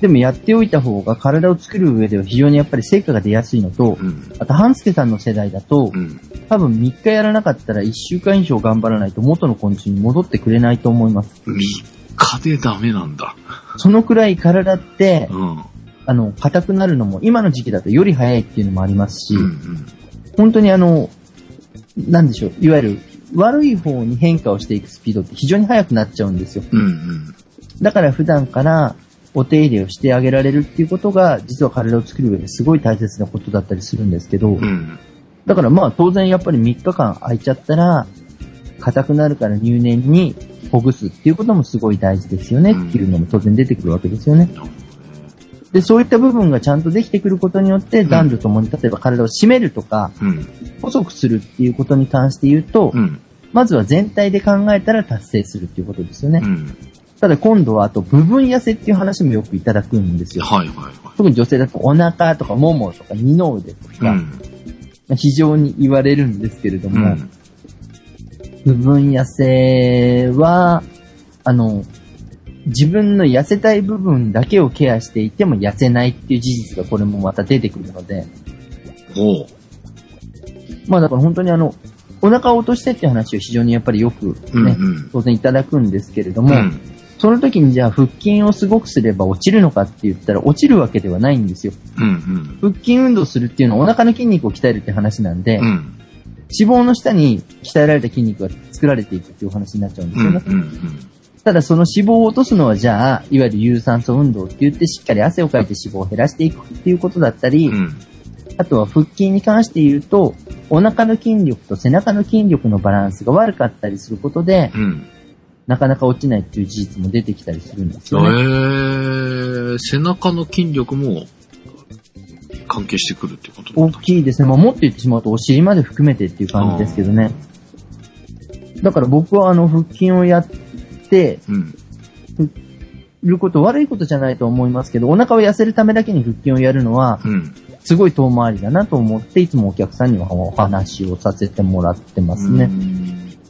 でもやっておいた方が体を作る上では非常にやっぱり成果が出やすいのと、うん、あと、半助さんの世代だと、うん、多分3日やらなかったら1週間以上頑張らないと元のコンディションに戻ってくれないと思います。3日でダメなんだ。そのくらい体って、うん、あの、硬くなるのも、今の時期だとより早いっていうのもありますし、うん、うん。本当にあの、なんでしょう、いわゆる悪い方に変化をしていくスピードって非常に速くなっちゃうんですよ。うんうん。だから普段からお手入れをしてあげられるっていうことが、実は体を作る上ですごい大切なことだったりするんですけど、うん。だからまあ当然やっぱり3日間空いちゃったら、硬くなるから入念にほぐすっていうこともすごい大事ですよねっていうのも当然出てくるわけですよね。で、そういった部分がちゃんとできてくることによって、男女ともに例えば体を締めるとか、うん。細くするっていうことに関して言うと、うん。まずは全体で考えたら達成するっていうことですよね。うん。ただ今度はあと部分痩せっていう話もよくいただくんですよ。はいはいは特に女性だとお腹とかももとか二の腕とい。か、非常に言われるんですけれどうも、ん。部分痩せは、あの、自分の痩せたい部分だけをケアしていても痩せないっていう事実がこれもまた出てくるので、おう。まあだから本当にあの、お腹を落としてっていう話を非常にやっぱりよくね、うんうん。当然いただくんですけれども、うん。その時にじゃあ腹筋をすごくすれば落ちるのかって言ったら落ちるわけではないんですよ。うんうん。腹筋運動するっていうのはお腹の筋肉を鍛えるって話なんで、うん。脂肪の下に鍛えられた筋肉が作られていくっていうお話になっちゃうんですよね。うんうんただその脂肪を落とすのはじゃあ、いわゆる有酸素運動って言ってしっかり汗をかいて脂肪を減らしていくっていうことだったり、うん。うん。あとは腹筋に関して言うと、お腹の筋力と背中の筋力のバランスが悪かったりすることで、うん。なかなか落ちないっていう事実も出てきたりするんですえよね。ー、背中の筋力も関係してくるってこと大きいですね。まあ、もっと言ってしまうとお尻まで含めてっていう感じですけどね。だから僕はあの腹筋をやってうん。ること悪いことじゃないと思いますけど、お腹を痩せるためだけに腹筋をやるのは、うん。すごい遠回りだなと思って、いつもお客さんにはお話をさせてもらってますね。うん。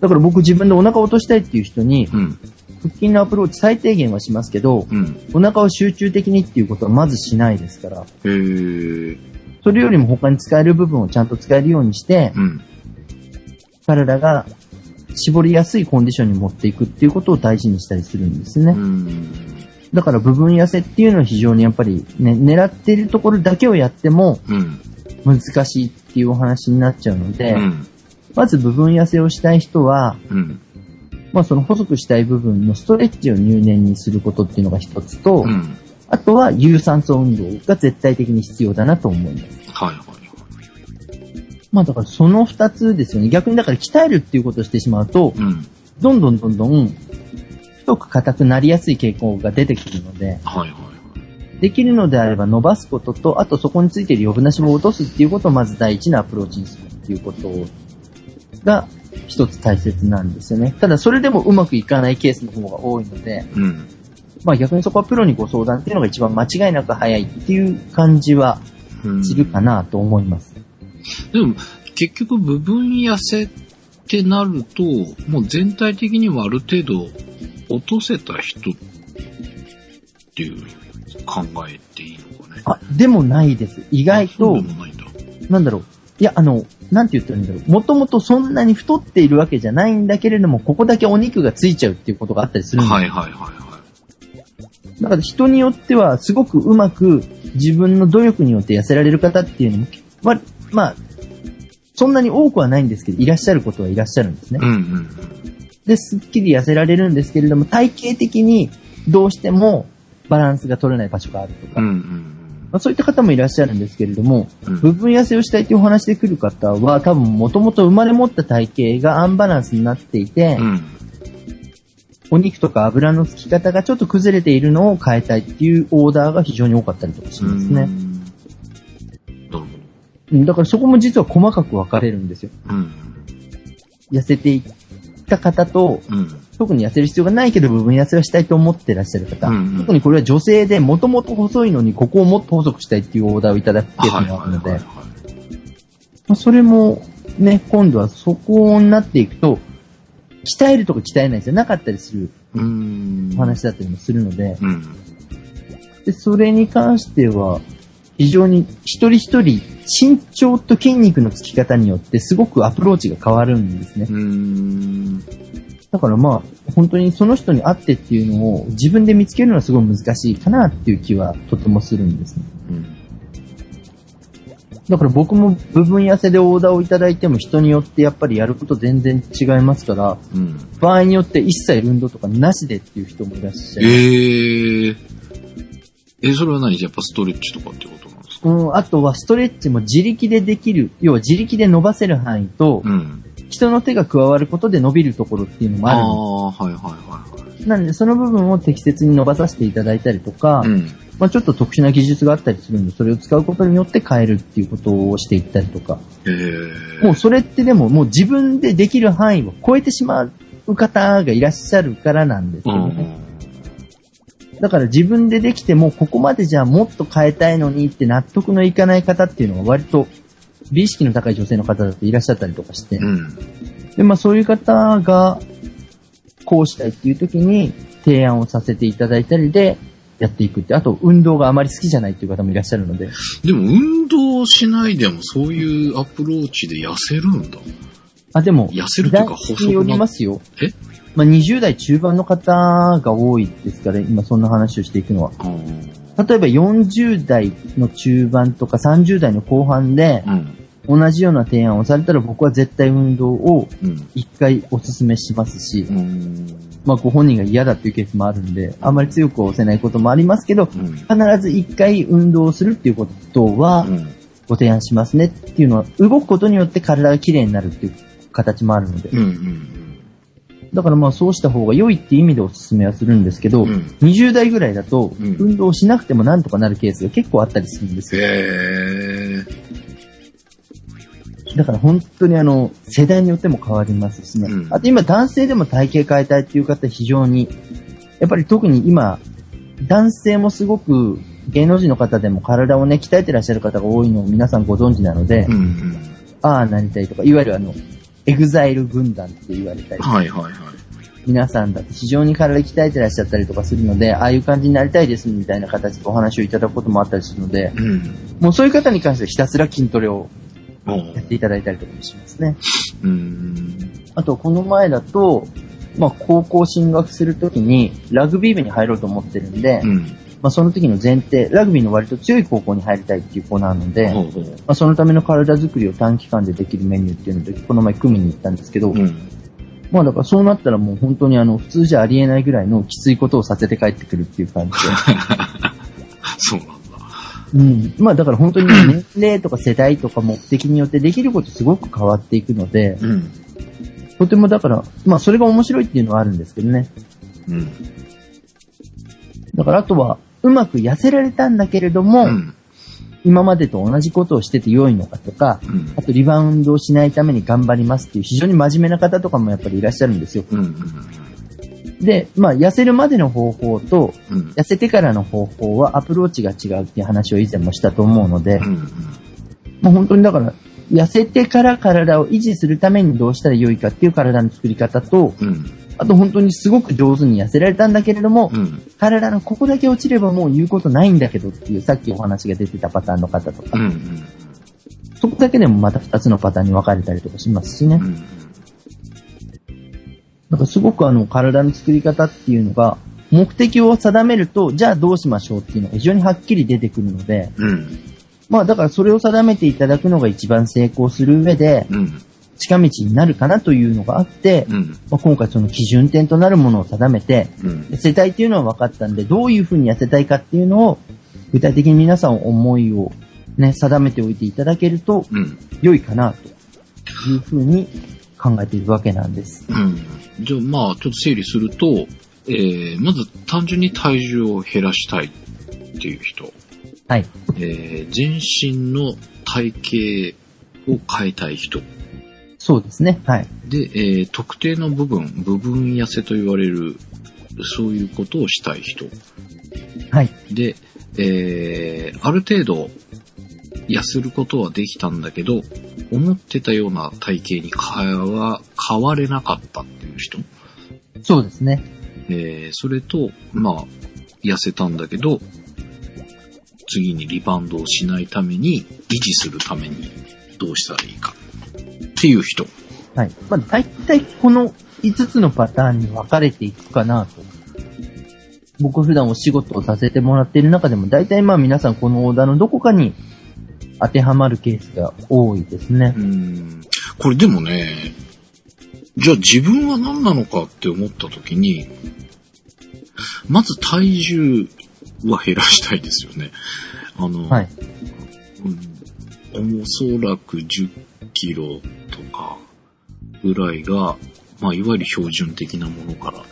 だから僕自分でお腹を落としたいっていう人に、うん。腹筋のアプローチ最低限はしますけど、うん。お腹を集中的にっていうことはまずしないですから、えー、それよりも他に使える部分をちゃんと使えるようにして、うん。体が絞りやすいコンディションに持っていくっていうことを大事にしたりするんですね。うん。だから部分痩せっていうのは非常にやっぱりね、狙っているところだけをやってもうん。難しいっていうお話になっちゃうので、うん。まず部分痩せをしたい人は、うん。まあその細くしたい部分のストレッチを入念にすることっていうのが一つと、うん。あとは有酸素運動が絶対的に必要だなと思います。はいはい。まあだからその二つですよね。逆にだから鍛えるっていうことをしてしまうと、うん。どんどんどんどん太く硬くなりやすい傾向が出てくるので、はいはい。できるのであれば伸ばすことと、あとそこについている余分な脂肪を落とすっていうことをまず第一のアプローチにするっていうことが一つ大切なんですよね。ただそれでもうまくいかないケースの方が多いので、うん。まあ逆にそこはプロにご相談っていうのが一番間違いなく早いっていう感じはうんするかなと思います。でも、結局部分痩せってなると、もう全体的にはある程度落とせた人っていう考えていいのかね。あ、でもないです。意外とな。なんだろう。いや、あの、なんて言ったらいいんだろう。もともとそんなに太っているわけじゃないんだけれども、ここだけお肉がついちゃうっていうことがあったりするんですよはいはいはいはだから人によってはすごくうまく自分の努力によって痩せられる方っていうのも、まあ、まあ、そんなに多くはないんですけど、いらっしゃることはいらっしゃるんですねい。。うんうんで、すっきり痩せられるんですけれども、体型的にどうしてもバランスが取れない場所があるとか、うん。うんまあ、そういった方もいらっしゃるんですけれども、うんうん。部分痩せをしたいというお話で来る方は、多分もともと生まれ持った体型がアンバランスになっていて、うん。お肉とか油のつき方がちょっと崩れているのを変えたいっていうオーダーが非常に多かったりとかしますね。だからそこも実は細かく分かれるんですよ。ど。うん。痩せていった方と、うん。特に痩せる必要がないけど部分痩せはしたいと思ってらっしゃる方。うんうん特にこれは女性でもともと細いのにここをもっと細くしたいっていうオーダーをいただくケースもあるので、それもね、今度はそこになっていくと、鍛えるとか鍛えないじゃなかったりする。お話だったりもするので、うん。でそれに関しては、非常に一人一人身長と筋肉のつき方によってすごくアプローチが変わるんですね。だからまあ、本当にその人に合ってっていうのを自分で見つけるのはすごい難しいかなっていう気はとてもするんですね。うん。だから僕も部分痩せでオーダーをいただいても人によってやっぱりやること全然違いますから、うん。場合によって一切運動とかなしでっていう人もいらっしゃえる。えー。え、それは何？やっぱストレッチとかってこと？うん、あとはストレッチも自力でできる、要は自力で伸ばせる範囲と、うん。人の手が加わることで伸びるところっていうのもああるんであー、はいはいはいはい。す。なんでその部分を適切に伸ばさせていただいたりとか、うん。まあちょっと特殊な技術があったりするんで、それを使うことによって変えるっていうことをしていったりとか。もうそれってでももう自分でできる範囲を超えてしまう方がいらっしゃるからなんですうよね。ん。だから自分でできても、ここまでじゃあもっと変えたいのにって納得のいかない方っていうのが割と美意識の高い女性の方だといらっしゃったりとかして、うん。で、まあそういう方がこうしたいっていう時に提案をさせていただいたりでやっていくって、あと運動があまり好きじゃないっていう方もいらっしゃるので、でも運動しないでもそういうアプローチで痩せるんだ。あ、でも、痩せるというか細くなによりますよ。え？まあ20代中盤の方が多いですから、今そんな話をしていくのは。あ例えば40代の中盤とか30代の後半で。同じような提案をされたら僕は絶対運動をうん。一回お勧めしますし、うん。まあご本人が嫌だっていうケースもあるんで、あんまり強くは押せないこともありますけど、うん。必ず一回運動をするっていうことはうん。ご提案しますねっていうのは、動くことによって体が綺麗になるっていう形もあるので、うん。うん。だからまあそうした方が良いっていう意味でお勧めはするんですけど、うん20代ぐらいだとうん運動しなくてもなんとかなるケースが結構あったりするんですよ。へだから本当にあの、世代によっても変わりますしね。うんあと今男性でも体型変えたいっていう方非常に、やっぱり特に今、男性もすごく芸能人の方でも体をね、鍛えてらっしゃる方が多いのを皆さんご存知なので、うんうん。ああなりたいとか、いわゆるあの、 EXILE 軍団って言われたり、はいはいはい。皆さんだって非常に体鍛えてらっしゃったりとかするので、ああいう感じになりたいですみたいな形でお話をいただくこともあったりするので、うん。もうそういう方に関してはひたすら筋トレをおやっていただいたりとかもしますね。うん。あと、この前だと、まあ、高校進学するときに、ラグビー部に入ろうと思ってるんで、うん。まあ、その時の前提、ラグビーの割と強い高校に入りたいっていう子なので、うほう。あ、そのための体作りを短期間でできるメニューっていうので、この前組みに行ったんですけど、うん。まあ、だからそうなったらもう本当にあの、普通じゃありえないぐらいのきついことをさせて帰ってくるっていう感じで。[LAUGHS] そうなんだ。うん。まあ、だから本当に年齢とか世代とか目的によってできることすごく変わっていくので、うん。とてもだから、まあ、それが面白いっていうのはあるんですけどね。うん。だからあとは、うまく痩せられたんだけれども、うん。今までと同じことをしてて良いのかとか、うんあとリバウンドをしないために頑張りますっていう非常に真面目な方とかもやっぱりいらっしゃるんですよ。うん。うん。で、まあ痩せるまでの方法とうん。痩せてからの方法はアプローチが違うっていう話を以前もしたと思うので、うん。もう本当にだから痩せてから体を維持するためにどうしたら良いかっていう体の作り方と、うん。あと本当にすごく上手に痩せられたんだけれども、うん。体のここだけ落ちればもう言うことないんだけどっていうさっきお話が出てたパターンの方とか、うん。そこだけでもまた2つのパターンに分かれたりとかしますしね。うん。だからすごくあの体の作り方っていうのが、目的を定めると、じゃあどうしましょうっていうのが非常にはっきり出てくるので、うん。まあだからそれを定めていただくのが一番成功する上で、うん。近道になるかなというのがあって、うん。まあ、今回その基準点となるものを定めて、うん。痩せたいっていうのは分かったんで、どういうふうに痩せたいかっていうのを、具体的に皆さん思いをね、定めておいていただけるとうん。良いかなというふうに考えているわけなんです。うん。じゃあ、まあ、ちょっと整理すると、えー、まず単純に体重を減らしたいっていう人、はい。えー、全身の体型を変えたい人、そうですね。はい。で、えー、特定の部分、部分痩せと言われる、そういうことをしたい人。はい。で、えー、ある程度、痩せることはできたんだけど、思ってたような体型に変わ、変われなかったっていう人。そうですね。えー、それと、まあ、痩せたんだけど、次にリバウンドをしないために、維持するためにどうしたらいいか。っていう人。はい。まあ、大体この5つのパターンに分かれていくかなと。僕普段お仕事をさせてもらっている中でも、大体まあ皆さんこのオーダーのどこかに当てはまるケースが多いですねう。ん。これでもね、じゃあ自分は何なのかって思った時に、まず体重は減らしたいですよね。あの、はい。うん、おそらく10キロとかぐらいが、まあ、いわゆる標準的なものから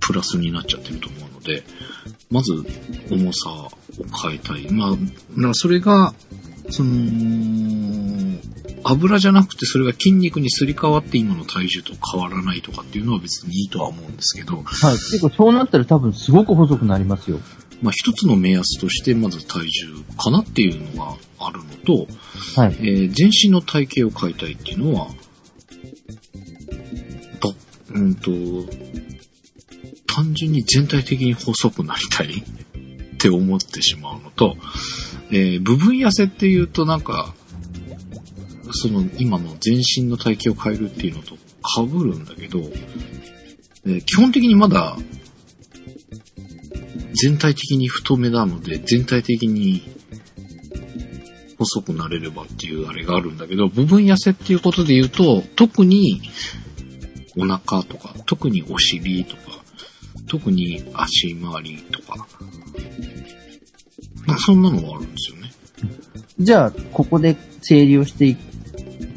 プラスになっちゃってると思うので、まず重さを変えたい。まあ、それが、その、油じゃなくてそれが筋肉にすり替わって今の体重と変わらないとかっていうのは別にいいとは思うんですけど、はい。結構そうなったら多分すごく細くなりますよ。まあ一つの目安としてまず体重かなっていうのがあるのと、はい。えー全身の体型を変えたいっていうのは、と、うんと、単純に全体的に細くなりたい [LAUGHS] って思ってしまうのと、えー部分痩せっていうとなんか、その今の全身の体型を変えるっていうのと被るんだけど、えー基本的にまだ全体的に太めなので全体的に細くなれればっていうあれがあるんだけど、部分痩せっていうことで言うと、特にお腹とか、特にお尻とか、特に足回りとか、なんかそんなのがあるんですよね。じゃあ、ここで整理をしてい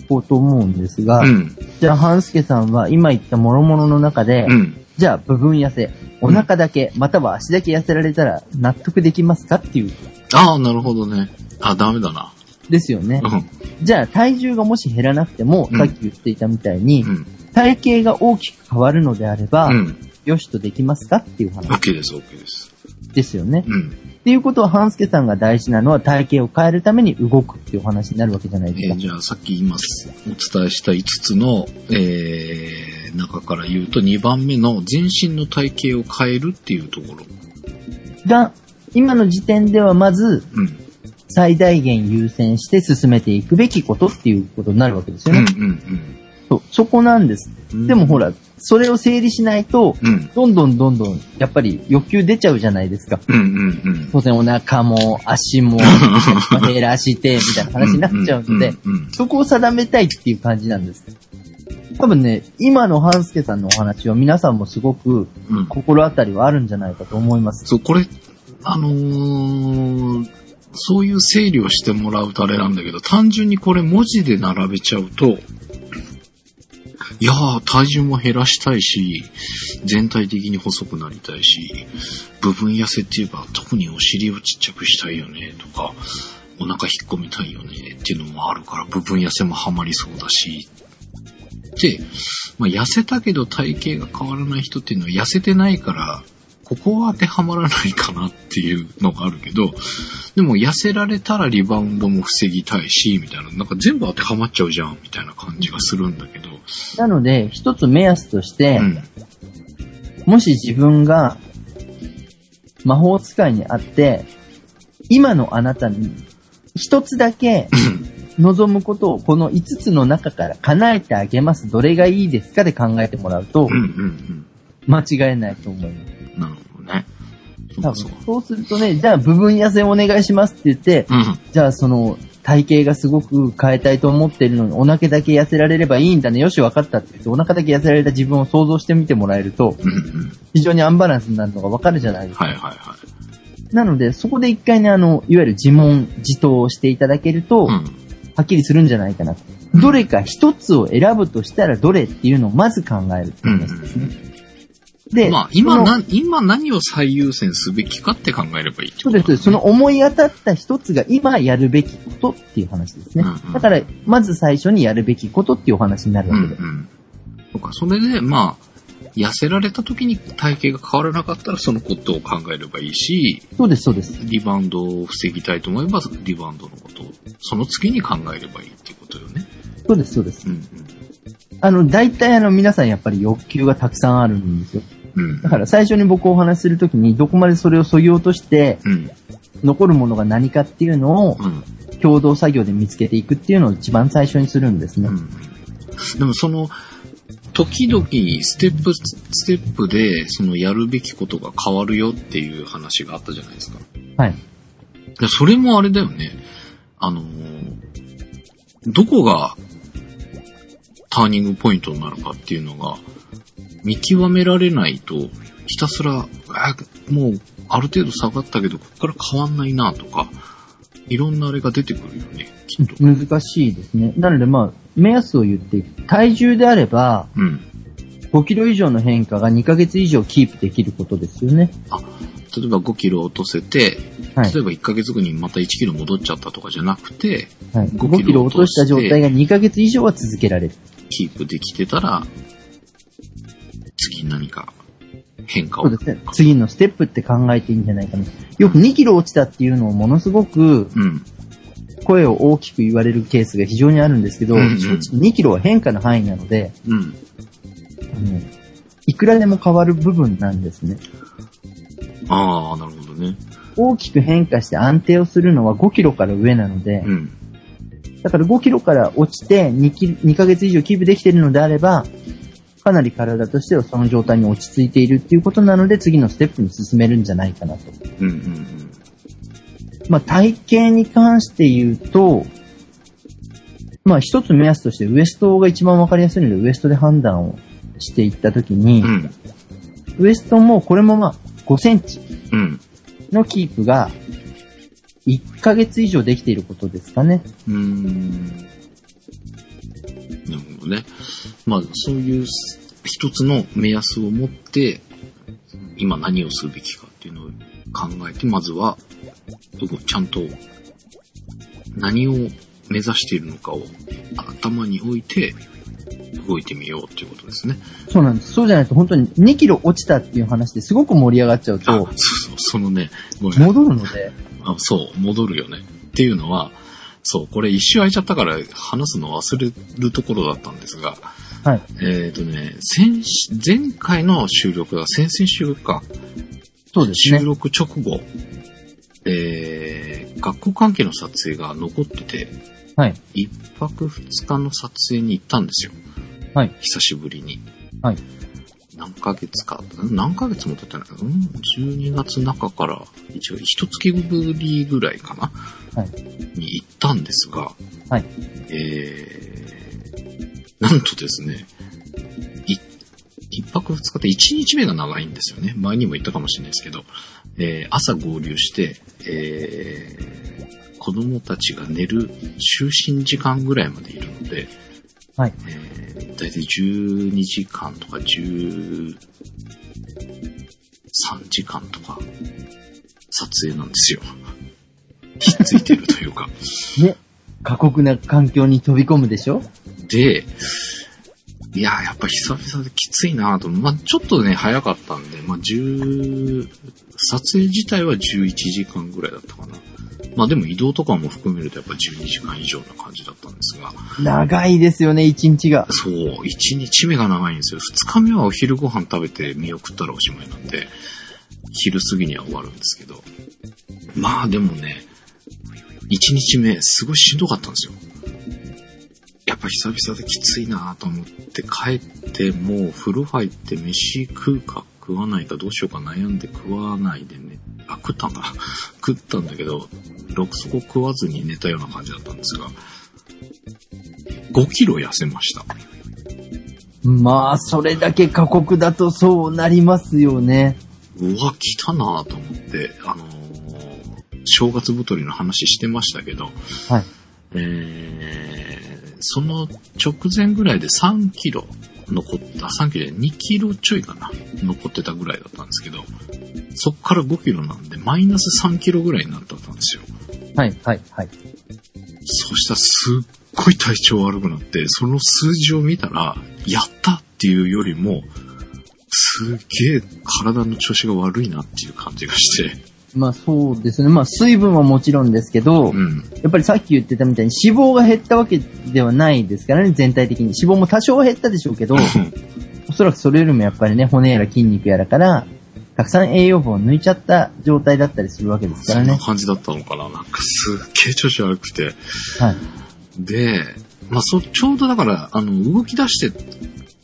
こうと思うんですが、うん。じゃあ、半助さんは今言った諸々の中で、うん。じゃあ、部分痩せ、お腹だけ、または足だけ痩せられたら納得できますかっていう、ああ、なるほどね。あ、ダメだな。ですよね。うん。じゃあ、体重がもし減らなくても、うんさっき言っていたみたいに、うん。体型が大きく変わるのであれば、うん。よしとできますかっていう話 OK です、OK です。ですよね。うん。っていうことは、半助さんが大事なのは体型を変えるために動くっていうお話になるわけじゃないですか。えーじゃあさっき今お伝えした5つの、えー、中から言うと2番目の全身の体型を変えるっていうところ。が、今の時点ではまず、うん。最大限優先して進めていくべきことっていうことになるわけですよね。うんうんそう、そこなんです。うん。でもほら、それを整理しないと、うん。どんどんどんどん、やっぱり欲求出ちゃうじゃないですか。うんうんうん。当然お腹も足も [LAUGHS] 減らして、みたいな話になっちゃうので、うんうんそこを定めたいっていう感じなんです。多分ね、今の半助さんのお話は皆さんもすごくうん。心当たりはあるんじゃないかと思います。そう、これ、あのーそういう整理をしてもらうとあれなんだけど、単純にこれ文字で並べちゃうと、いやー、体重も減らしたいし、全体的に細くなりたいし、部分痩せって言えば特にお尻をちっちゃくしたいよね、とか、お腹引っ込みたいよね、っていうのもあるから、部分痩せもハマりそうだし、で、まあ、痩せたけど体型が変わらない人っていうのは痩せてないから、ここは当てはまらないかなっていうのがあるけど、でも痩せられたらリバウンドも防ぎたいし、みたいな、なんか全部当てはまっちゃうじゃん、みたいな感じがするんだけど、なので、一つ目安としてう、ん。もし自分が魔法使いにあって、今のあなたに一つだけ [LAUGHS] 望むことをこの5つの中から叶えてあげます。どれがいいですかで考えてもらうと。間違えないと思います。多分。そうするとね、じゃあ部分痩せお願いしますって言って、うん。じゃあその体型がすごく変えたいと思っているのにお腹だけ痩せられればいいんだね。よし分かったって言ってお腹だけ痩せられた自分を想像してみてもらえると、うんうん。非常にアンバランスになるのが分かるじゃない？ですか。はいはいはい。なので、そこで一回ね、あの、いわゆる自問、自答をしていただけると、はうん。っきりするんじゃないかな。どれか一つを選ぶとしたらどれっていうのをまず考えるっていう話ですね。で、まあ、今今何を最優先すべきかって考えればいいってことそうです。その思い当たった一つが今やるべきことっていう話ですねうんうん。だから、まず最初にやるべきことっていうお話になるうんわけで。うん。そうか、それで、まあ、痩せられた時に体型が変わらなかったらそのことを考えればいいし、そうです、そうです。リバウンドを防ぎたいと思えば、リバウンドのことを、その次に考えればいいっていうことよね。そうです、そうですう。んあの、大体あの、皆さんやっぱり欲求がたくさんあるんですよ。うん。うんだ。から最初に僕お話しするときに、どこまでそれを削ぎ落として、うん。残るものが何かっていうのを、うん。共同作業で見つけていくっていうのを一番最初にするんですね。うん。でもその、時々ステップ、ステップで、そのやるべきことが変わるよっていう話があったじゃないですか。はい。でそれもあれだよね。あのーどこがターニングポイントになるかっていうのが見極められないと、ひたすら、あもうある程度下がったけど、ここから変わんないなとか、いろんなあれが出てくるよね、きっと。難しいですね。なのでまあ、目安を言っていく。体重であれば、うん。5キロ以上の変化が2ヶ月以上キープできることですよね。例えば5キロ落とせて、はい例えば1ヶ月後にまた1キロ戻っちゃったとかじゃなくて、はい、5 5キロ落とした状態が2ヶ月以上は続けられる。キープできてたら、次何か変化を。そうですね。次のステップって考えていいんじゃないかな。よく2キロ落ちたっていうのをものすごくうん。声を大きく言われるケースが非常にあるんですけど、うんうん正直2キロは変化の範囲なので、うん。あのいくらでも変わる部分なんですね。ああ、なるほどね。大きく変化して安定をするのは5キロから上なので、うん。だから5キロから落ちて2キロ2ヶ月以上キープできているのであれば、かなり体としてはその状態に落ち着いているっていうことなので、次のステップに進めるんじゃないかなと。うんうんまあ、体型に関して言うと、まあ、一つ目安としてウエストが一番わかりやすいので、ウエストで判断をしていったときに、うん。うん。ウエストもこれもまあ、5センチうん。のキープが、1ヶ月以上できていることですかね。うーん。なるほどね。まあ、そういう一つの目安を持って、今何をするべきかっていうのを考えて、まずは、ちゃんと何を目指しているのかを頭に置いて動いてみようっていうことですね。そうなんです。そうじゃないと本当に2キロ落ちたっていう話ですごく盛り上がっちゃうあ、そうと、そう、そのね、ごめん戻るので、あそう、戻るよね。っていうのは、そう、これ一周空いちゃったから話すの忘れるところだったんですが、はい。えっ、とね、先し、前回の収録が先々週か、そうですね。収録直後、えー、学校関係の撮影が残ってて、はい。一泊二日の撮影に行ったんですよ。はい。久しぶりに。はい。何ヶ月か、ん何ヶ月も経ってないかな。うん、12月中から、一応一月ぶりぐらいかな？はい。に行ったんですが、はい。えー、なんとですね、い一泊二日って一日目が長いんですよね。前にも言ったかもしれないですけど、えー朝合流して、えー、子供たちが寝る就寝時間ぐらいまでいるので、はい。えー、だいたい12時間とか13時間とか撮影なんですよ。ひっついてるというか。ね。過酷な環境に飛び込むでしょ？で、いや、やっぱ久々できついなと。まあ、ちょっとね、早かったんで、まあ、10、撮影自体は11時間ぐらいだったかな。まあでも移動とかも含めるとやっぱ12時間以上な感じだったんですが、長いですよね、1日が。そう、1日目が長いんですよ。2日目はお昼ご飯食べて見送ったらおしまいなんで、昼過ぎには終わるんですけど。まあでもね、1日目すごいしんどかったんですよ。やっぱ久々できついなと思って帰ってもう風呂入って飯食うか食わないかどうしようか悩んで食わないでね、あ、食ったんかな [LAUGHS] 食ったんだけど、ろくそこ食わずに寝たような感じだったんですが、5キロ痩せました。まあ、それだけ過酷だとそうなりますよね。うわ、来たなと思って、あのー正月太りの話してましたけど、はい。えー、その直前ぐらいで3キロ残った、3キロで2キロちょいかな、残ってたぐらいだったんですけど、そっから5キロなんで、マイナス3キロぐらいになったんですよ。はい、はい、はい。そしたらすっごい体調悪くなって、その数字を見たら、やったっていうよりも、すげえ体の調子が悪いなっていう感じがして、まあそうですね。まあ水分はもちろんですけど、うん。やっぱりさっき言ってたみたいに脂肪が減ったわけではないですからね、全体的に。脂肪も多少は減ったでしょうけど、おそらくそれよりもやっぱりね、骨やら筋肉やらから、たくさん栄養分を抜いちゃった状態だったりするわけですかそんならね。感じだったのかななんかすっげえ調子悪くて。はい。で、まあそ、ちょうどだから、あの、動き出して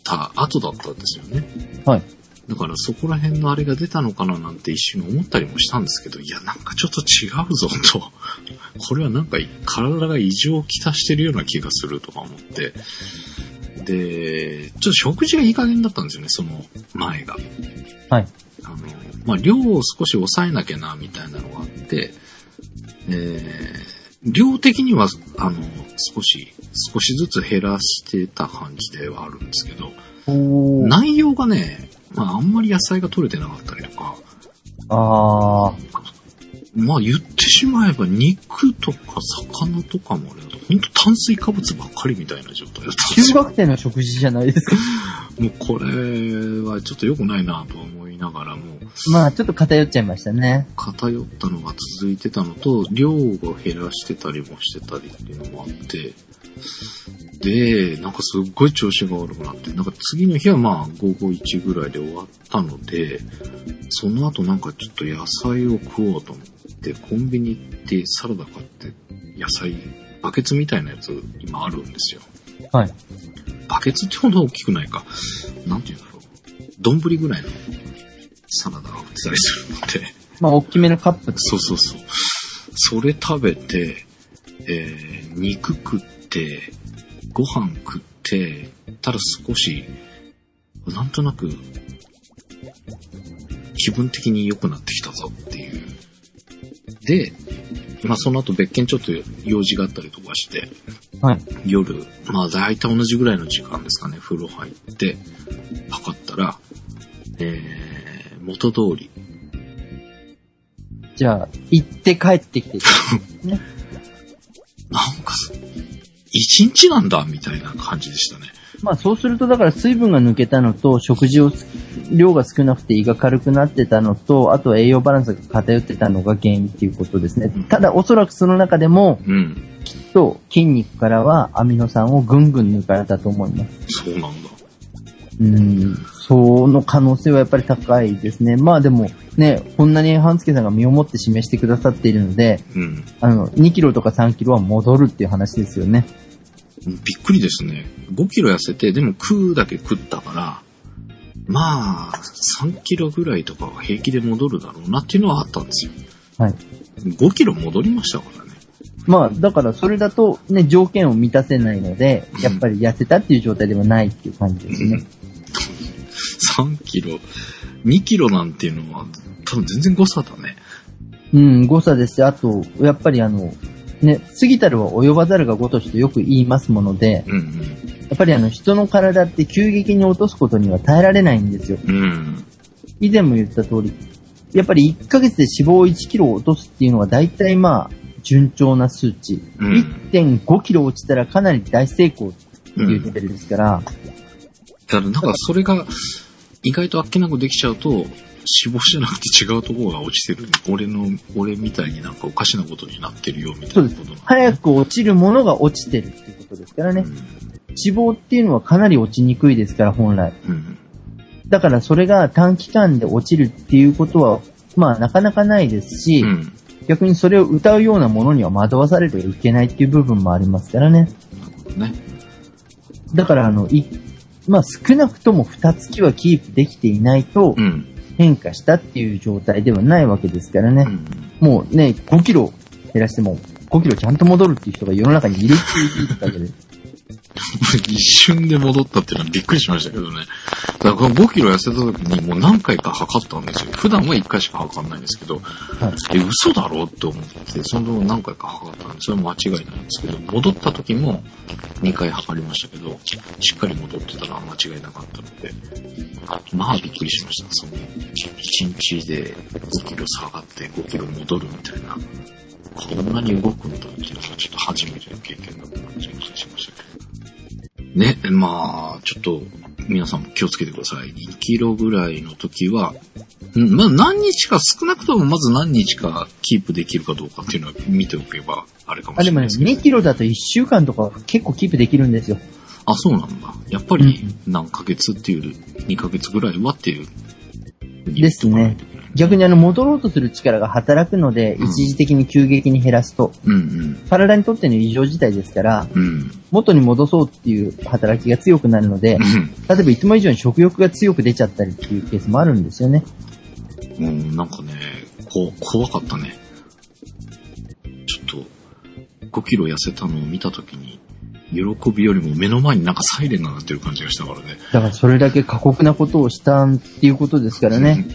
た後だったんですよね。はい。だからそこら辺のあれが出たのかななんて一瞬思ったりもしたんですけど、いや、なんかちょっと違うぞと。[LAUGHS] これはなんか体が異常をきたしてるような気がするとか思って。で、ちょっと食事がいい加減だったんですよね、その前が。はい。あの、まあ、量を少し抑えなきゃな、みたいなのがあって、えー、量的には、あの、少し、少しずつ減らしてた感じではあるんですけど。内容がね、まあ、あんまり野菜が取れてなかったりとか、あー。まあ、言ってしまえば肉とか魚とかもあれだと、ほんと炭水化物ばっかりみたいな状態だった。中学生の食事じゃないですか。もうこれはちょっと良くないなと思いながらも、まあちょっと偏っちゃいましたね。偏ったのが続いてたのと、量を減らしてたりもしてたりっていうのもあって、で、なんかすっごい調子が悪くなって、なんか次の日はまあ午後1ぐらいで終わったので、その後なんかちょっと野菜を食おうと思って、コンビニ行ってサラダ買って、野菜、バケツみたいなやつ今あるんですよ。はい。バケツってほど大きくないか。なんていうんだろう。丼ぐらいのサラダが売ってたりするので、まあ大きめのカップってそうそうそう。それ食べて、えー、肉食って、ご飯食って、ただ少し、なんとなく、気分的に良くなってきたぞっていう。で、まあその後別件ちょっと用事があったりとかして、はい。夜まあ大体同じぐらいの時間ですかね、風呂入って、測ったら、えー、元通り。じゃあ、行って帰ってきて。ね。[LAUGHS] なんかす、一日なんだ、みたいな感じでしたね。まあそうすると、だから水分が抜けたのと、食事をす、量が少なくて胃が軽くなってたのと、あとは栄養バランスが偏ってたのが原因っていうことですね。ただ、おそらくその中でも、うん。きっと筋肉からはアミノ酸をぐんぐん抜かれたと思います。そうなんだ。うん、その可能性はやっぱり高いですね。まあでも、ね、こんなに半助さんが身をもって示してくださっているので、うん。あの、2キロとか3キロは戻るっていう話ですよね。びっくりですね。5キロ痩せて、でも食うだけ食ったから、まあ、3キロぐらいとかは平気で戻るだろうなっていうのはあったんですよ。はい。5キロ戻りましたからね。まあ、だからそれだとね、条件を満たせないので、やっぱり痩せたっていう状態ではないっていう感じですね。3キロ、2キロなんていうのは、多分全然誤差だね。うん、誤差ですし、あと、やっぱりあの、ね、過ぎたるは及ばざるがごとしとよく言いますもので、うんやっぱりあの、人の体って急激に落とすことには耐えられないんですよ。うん。うん。以前も言った通り、やっぱり1ヶ月で脂肪を1キロ落とすっていうのは大体まあ、順調な数値。うん1.5キロ落ちたらかなり大成功っていうレベルですから、だからなんかそれが、意外とあっけなくできちゃうと、脂肪じゃなくて違うところが落ちてる。俺の、俺みたいになんかおかしなことになってるよ、みたいなことな早く落ちるものが落ちてるっていうことですからね。うん脂肪っていうのはかなり落ちにくいですから、本来。うん。だからそれが短期間で落ちるっていうことは、まあなかなかないですし、うん。逆にそれを歌うようなものには惑わされてはいけないっていう部分もありますからね。ね。だからあの、い、まあ少なくとも2月はキープできていないとうん。変化したっていう状態ではないわけですからね。うん。もうね、5キロ減らしても5キロちゃんと戻るっていう人が世の中にいるっていうだけで。一瞬で戻ったっていうのはびっくりしましたけどね。だから5キロ痩せた時にもう何回か測ったんですよ。普段は1回しか測んないんですけど、はい。え、嘘だろって思って、その何回か測ったんで、それは間違いないんですけど、戻った時も2回測りましたけど、しっかり戻ってたら間違いなかったので、まあびっくりしました。その、1日で5キロ下がって5キロ戻るみたいな、こんなに動くんだっていうのがちょっと初めての経験だった感じがしましたけど。ね、まあ、ちょっと、皆さんも気をつけてください。2キロぐらいの時は、うんまあ何日か、少なくともまず何日かキープできるかどうかっていうのは見ておけばあれかもあ、でもね、しれないですけど。2キロだと1週間とか結構キープできるんですよ。あ、そうなんだ。やっぱり何ヶ月っていう、2ヶ月ぐらいはっていう。ですね。逆にあの、戻ろうとする力が働くので、うん一時的に急激に減らすと、うん体にとっての異常事態ですから、うん。うん。元に戻そうっていう働きが強くなるので、例えばいつも以上に食欲が強く出ちゃったりっていうケースもあるんですよね。うん。うん、なんかね、こ怖かったね。ちょっと、5キロ痩せたのを見たときに、喜びよりも目の前になんかサイレンが鳴ってる感じがしたからね。だからそれだけ過酷なことをしたっていうことですからね。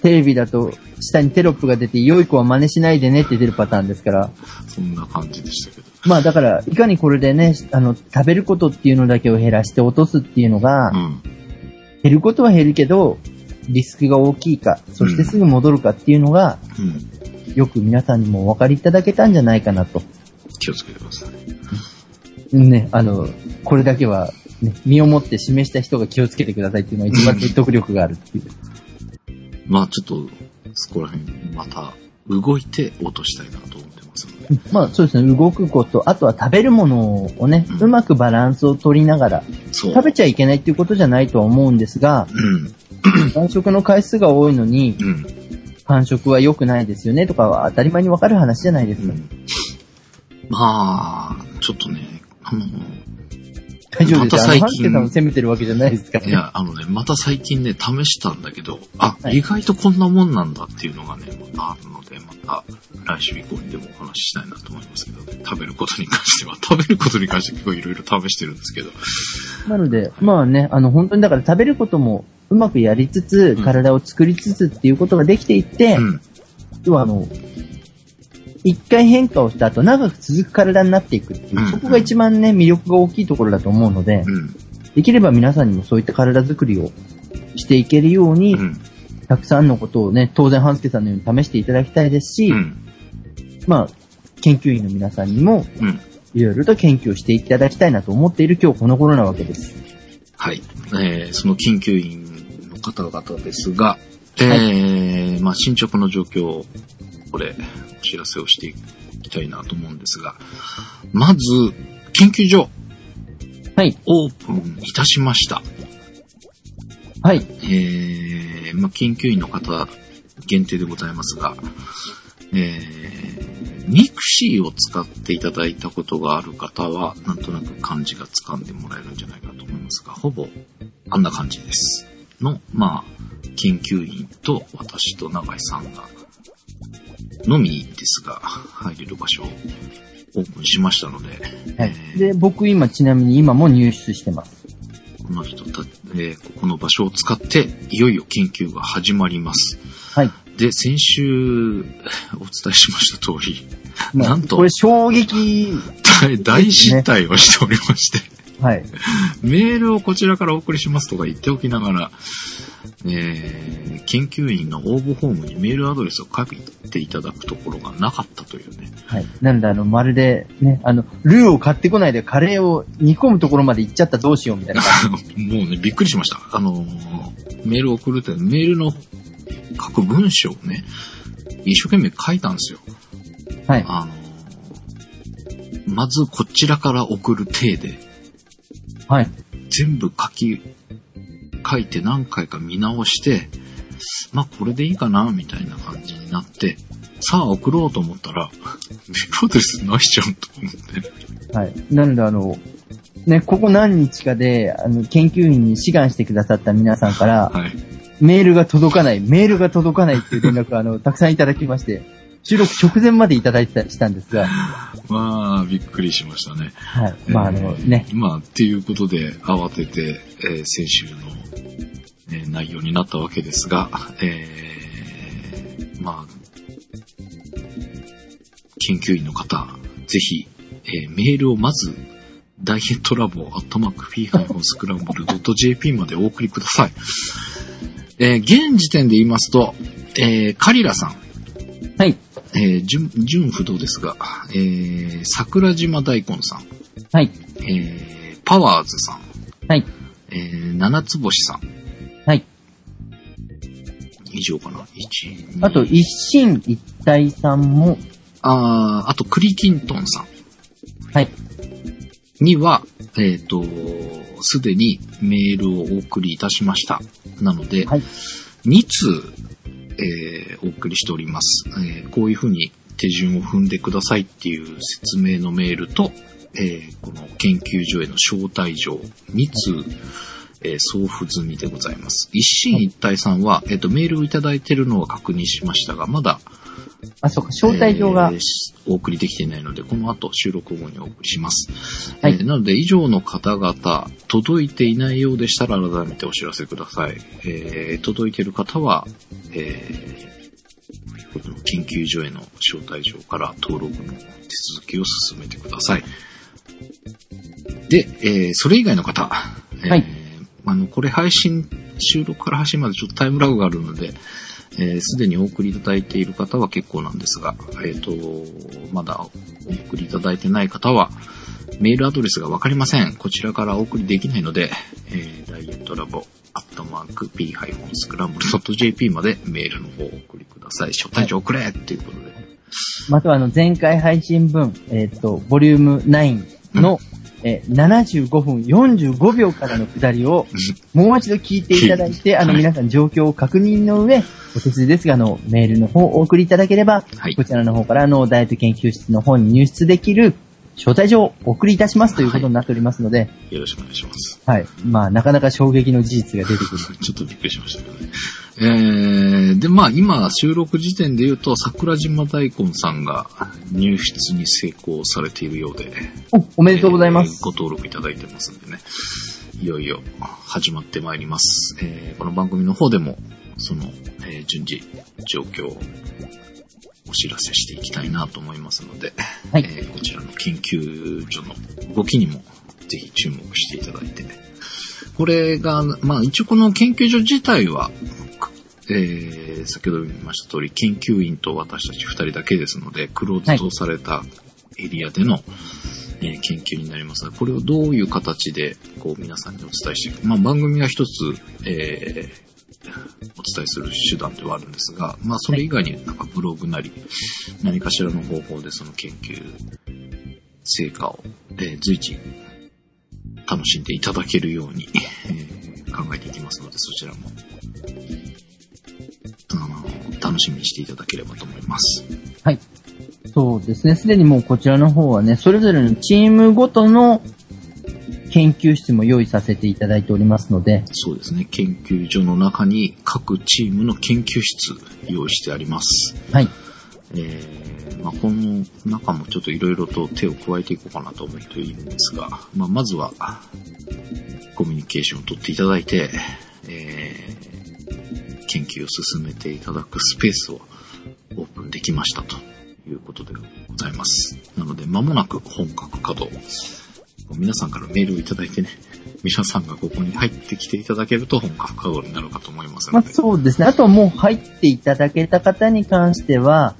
テレビだと下にテロップが出て、良い子は真似しないでねって出るパターンですから。そんな感じでしたけど。まあだから、いかにこれでね、あの、食べることっていうのだけを減らして落とすっていうのがう、ん。減ることは減るけど、リスクが大きいか、そしてすぐ戻るかっていうのが、うん。よく皆さんにもお分かりいただけたんじゃないかなと。気をつけてください。ね、あの、これだけは、ね、身をもって示した人が気をつけてくださいっていうのが一番説得力があるっていう。まあちょっと、そこら辺、また、動いて落としたいなと思ってますので。[LAUGHS] まあそうですね、動くこと、あとは食べるものをね、うんうまくバランスを取りながら。食べちゃいけないっていうことじゃないとは思うんですが、うん。間食の回数が多いのに、うん。間食は良くないですよねとかは当たり前にわかる話じゃないですか。うん。まあ、ちょっとね、あの、大丈夫です。また最近ハンめてるわけじゃないですからね。いや、あのね、また最近ね、試したんだけど、あ、はい意外とこんなもんなんだっていうのがね、またあるので、また来週以降にでもお話ししたいなと思いますけどね、食べることに関しては、[LAUGHS] 食べることに関して結構いろいろ試してるんですけど、なので、まあね、あの、本当にだから食べることもうまくやりつつ、うん体を作りつつっていうことができていって、うん。要はあの、一回変化をした後、長く続く体になっていくっていうう、んそこが一番ね、魅力が大きいところだと思うので、うん。できれば皆さんにもそういった体作りをしていけるように、うん。たくさんのことをね、当然、半助さんのように試していただきたいですし、うん。まあ、研究員の皆さんにも、うん。いろいろと研究をしていただきたいなと思っている今日この頃なわけです。はい。えーその研究員の方々ですが、えーまあ、進捗の状況を、これ、お知らせをしていきたいなと思うんですが、まず、研究所、はい。オープンいたしました。はい。えー、まあ、研究員の方限定でございますが、えー、 mixi を使っていただいたことがある方は、なんとなく感じが掴んでもらえるんじゃないかと思いますが、ほぼ、あんな感じです。の、まあ、研究員と私と永井さんが、のみですが、入れる場所をオープンしましたので、はいえ。ーで、僕今ちなみに今も入室してます。この人た、えーここの場所を使って、いよいよ研究が始まります。はい。で、先週、お伝えしました通り、まあなんとこれ衝撃、大大失態をしておりまして、はい。メールをこちらからお送りしますとか言っておきながら、えー研究員の応募フォームにメールアドレスを書いていただくところがなかったというね。はい。なんであの、まるで、ね、あの、ルーを買ってこないでカレーを煮込むところまで行っちゃったらどうしようみたいな感 [LAUGHS] もうね、びっくりしました。あのーメールを送るって、メールの書く文章をね、一生懸命書いたんですよ。じ。はい。あのーまずこちらから送る体で、はい。全部書き、書いて何回か見直して、まあこれでいいかな、みたいな感じになって、さあ送ろうと思ったら、メールアドレスないじゃんと思って。はい。なのであの、ね、ここ何日かで、あの、研究員に志願してくださった皆さんから、はい。メールが届かない、メールが届かないっていう連絡をあの、たくさんいただきまして、収録直前までいただいてたしたんですが、[LAUGHS] まあ、びっくりしましたね。はい。まああの、ね、まあ、っていうことで、慌てて、えー先週の、えー内容になったわけですが、えーまあ、研究員の方、ぜひ、えーメールをまず、ダイエットラボ、アットマーク、フィーハイフンスクランブル .jp までお送りください。えー現時点で言いますと、えーカリラさん、はい。えー、純、純不動ですが、えー、桜島大根さん、はい。えー、パワーズさん、はい。えー、七つ星さん、はい。以上かな。一、二あと、一心一体さんも、あーあと、クリキントンさはい。んには、えっ、と、すでにメールをお送りいたしました。なので、はい。2通、えーお送りしております、えーこういうふうに手順を踏んでくださいっていう説明のメールと、えーこの研究所への招待状2通、えー送付済みでございます。一進一退さんは、えっ、と、メールをいただいているのは確認しましたが、まだ、あ、そうか、招待状がえー、しお送りできていないので、この後収録後にお送りします。はいえーなので、以上の方々、届いていないようでしたら改めてお知らせください。えー届いている方は、えー研究所への招待状から登録の手続きを進めてください。で、えーそれ以外の方、えーはいあの、これ配信、収録から配信までちょっとタイムラグがあるので、えーすでにお送りいただいている方は結構なんですが、えっ、と、まだお送りいただいてない方は、メールアドレスがわかりません。こちらからお送りできないので、えーダイエットラボ、アットマーク、p-scramble.jp までメールの方をお送りください。招待状くれっていうことで。またはあの、前回配信分、えっ、と、ボリューム9の、えー75分45秒からの下りを、もう一度聞いていただいて、あの、はい皆さん状況を確認の上、お手数ですが、あの、メールの方をお送りいただければ、はいこちらの方から、あの、ダイエット研究室の方に入室できる、招待状をお送りいたしますということになっておりますので、よろしくお願いします。はい。まあ、なかなか衝撃の事実が出てくる。[LAUGHS] ちょっとびっくりしましたけどね。えー、で、まあ今収録時点で言うと、桜島大根さんが入室に成功されているようで、お、おめでとうございます。えーご登録いただいてますんでね。いよいよ始まってまいります。えーこの番組の方でも、その、えー順次、状況をお知らせしていきたいなと思いますので、はいえーこちらの研究所の動きにもぜひ注目していただいて、これが、まあ一応この研究所自体は、えー先ほど言いました通り、研究員と私たち二人だけですので、クローズドされたエリアでの、えー研究になりますが、これをどういう形で、こう皆さんにお伝えしていく。まあ番組が一つ、えーお伝えする手段ではあるんですが、まあそれ以外になんかブログなり、何かしらの方法でその研究成果を、え随時楽しんでいただけるように、え考えていきますので、そちらも、あの楽しみにしていただければと思います。はい。そうですね。すでにもうこちらの方はね、それぞれのチームごとの研究室も用意させていただいておりますので、そうですね。研究所の中に各チームの研究室用意してあります。はい。えーまあ、この中もちょっといろいろと手を加えていこうかなと思っているんですが、まあ、まずは、コミュニケーションを取っていただいて、えー研究を進めていただくスペースをオープンできましたということでございます。なので、間もなく本格稼働。皆さんからメールをいただいてね、皆さんがここに入ってきていただけると本格稼働になるかと思いますまあので。そうですね。あとはもう入っていただけた方に関しては、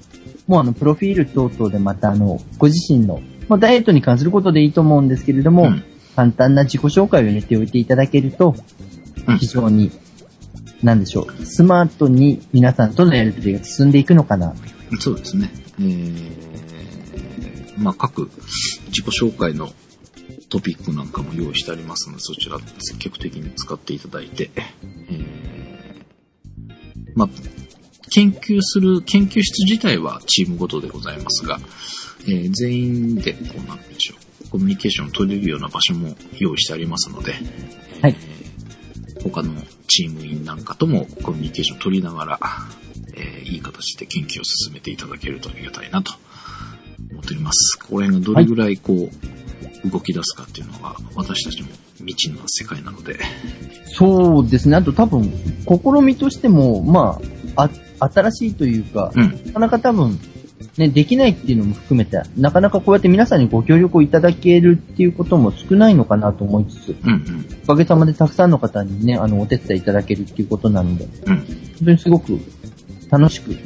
もうあの、プロフィール等々でまたあの、ご自身の、まあダイエットに関することでいいと思うんですけれども、うん簡単な自己紹介を入れておいていただけるとうん、非常に、なんでしょう、スマートに皆さんとのやりとりが進んでいくのかな。そうですね。えー、まあ、各自己紹介のトピックなんかも用意してありますので、そちら積極的に使っていただいて、えー、まあ、研究する研究室自体はチームごとでございますが、えー全員で、こうなんでしょう、コミュニケーションを取れるような場所も用意してありますので、はい他のチーム員なんかともコミュニケーションを取りながら、えーいい形で研究を進めていただけるとありがたいなと思っております。これがどれぐらいこう、動き出すかっていうのが私たちも未知の世界なので、そうですね。あと多分、試みとしても、まあ、あ、新しいというか、うん、なかなか多分、ね、できないっていうのも含めて、なかなかこうやって皆さんにご協力をいただけるっていうことも少ないのかなと思いつつ、うん、うん、おかげさまでたくさんの方にね、あの、お手伝いいただけるっていうことなので、うん、本当にすごく楽しくうん。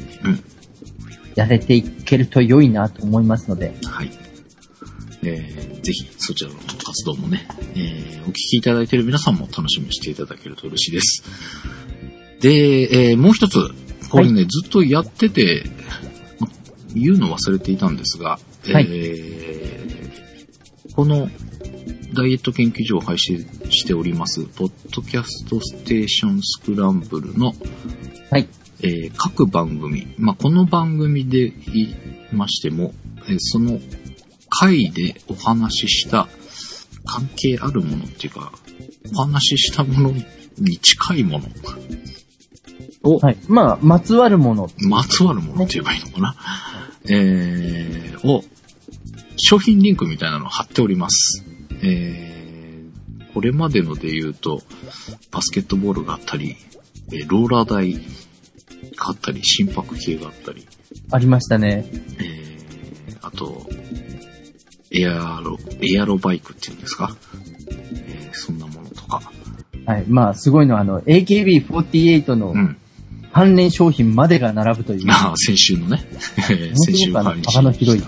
やれていけると良いなと思いますので、はい。えーぜひそちらの活動もね、えーお聞きいただいている皆さんも楽しみにしていただけると嬉しいです。で、えーもう一つ、これね、ずっとやってて、ま言うの忘れていたんですが、はいえーこのダイエット研究所を配信しております、ポッドキャストステーションスクランブルのはい。えー各番組、まあ、この番組で言いましても、えーその回でお話しした関係あるものっていうか、お話ししたものに近いものを、はい。まあ、まつわるもの。まつわるものって言えばいいのかな、えー、を、商品リンクみたいなのを貼っております。えー、これまでので言うと、バスケットボールがあったり、えーローラー台があったり、心拍計があったり、ありましたね。えー、あと、エアロ、エアロバイクっていうんですか、えー、そんなものとか。はい。まあ、すごいのは、あの、AKB48 のうん。関連商品までが並ぶという。ああ、先週のね、[LAUGHS] えー先週本当配に幅の広い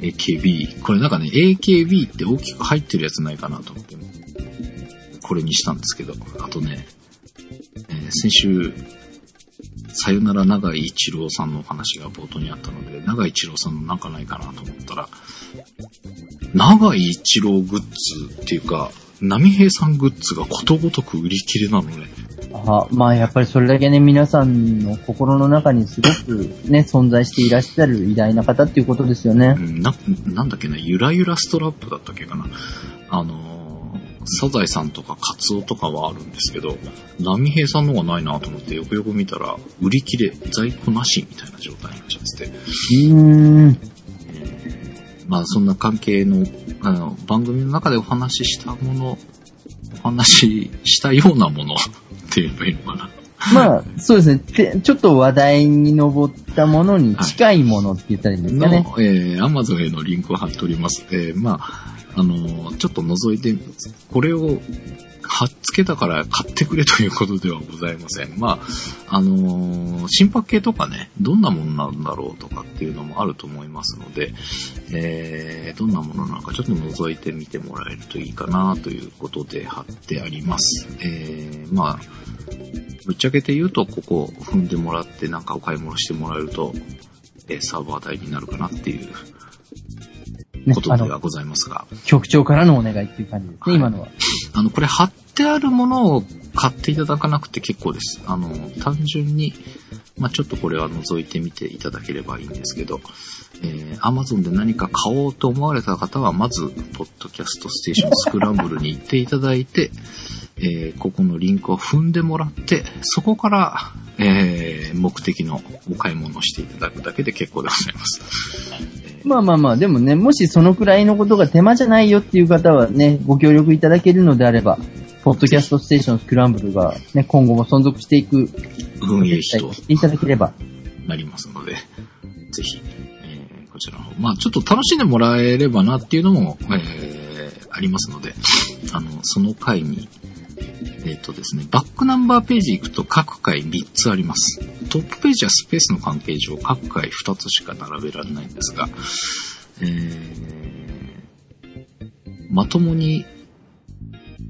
AKB。これなんかね、AKB って大きく入ってるやつないかなと思って、これにしたんですけど、あとね、えー先週、さよなら長井一郎さんのお話が冒頭にあったので、長井一郎さんのなんかないかなと思ったら、長井一郎グッズっていうか、波平さんグッズがことごとく売り切れなのね。あまあ、やっぱりそれだけね、皆さんの心の中にすごくね、存在していらっしゃる偉大な方っていうことですよねう。んな、なんだっけな、ゆらゆらストラップだったっけかな。あのー、サザエさんとかカツオとかはあるんですけど、波平さんのがないなと思ってよくよく見たら、売り切れ、在庫なしみたいな状態になっちゃってて、うーん。まあそんな関係の、あの、番組の中でお話ししたもの、お話ししたようなものって言えばいいのかな。まあ、そうですね。てちょっと話題に上ったものに近いものって言ったらいいんですかね。の、えー、Amazon へのリンクを貼っております。えー、まあ、あのーちょっと覗いて、これを貼っつけたから買ってくれということではございません。まあ、あのー心拍計とかね、どんなものなんだろうとかっていうのもあると思いますので、えー、どんなものなのかちょっと覗いてみてもらえるといいかなということで貼ってあります。えー、まあ、ぶっちゃけて言うと、ここ踏んでもらってなんかお買い物してもらえると、えーサーバー代になるかなっていうことではございますが、局長からのお願いっていう感じですね、はい今のは。あの、これ貼ってあるものを買っていただかなくて結構です。あの、単純に、まあ、ちょっとこれは覗いてみていただければいいんですけど、えー、Amazon で何か買おうと思われた方は、まず、ポッドキャストステーションスクランブルに行っていただいて、えー、ここのリンクを踏んでもらって、そこから、えー、目的のお買い物をしていただくだけで結構でございます。まあまあまあ、でもね、もしそのくらいのことが手間じゃないよっていう方はね、ご協力いただけるのであれば、ポッドキャストステーションスクランブルがね、今後も存続していく、運営費としていただければ。なりますので、ぜひ、えーこちらの方、まあちょっと楽しんでもらえればなっていうのも、えーありますので、あの、その回に、えっ、とですね、バックナンバーページ行くと各回3つあります。トップページはスペースの関係上各回2つしか並べられないんですが、えーまともに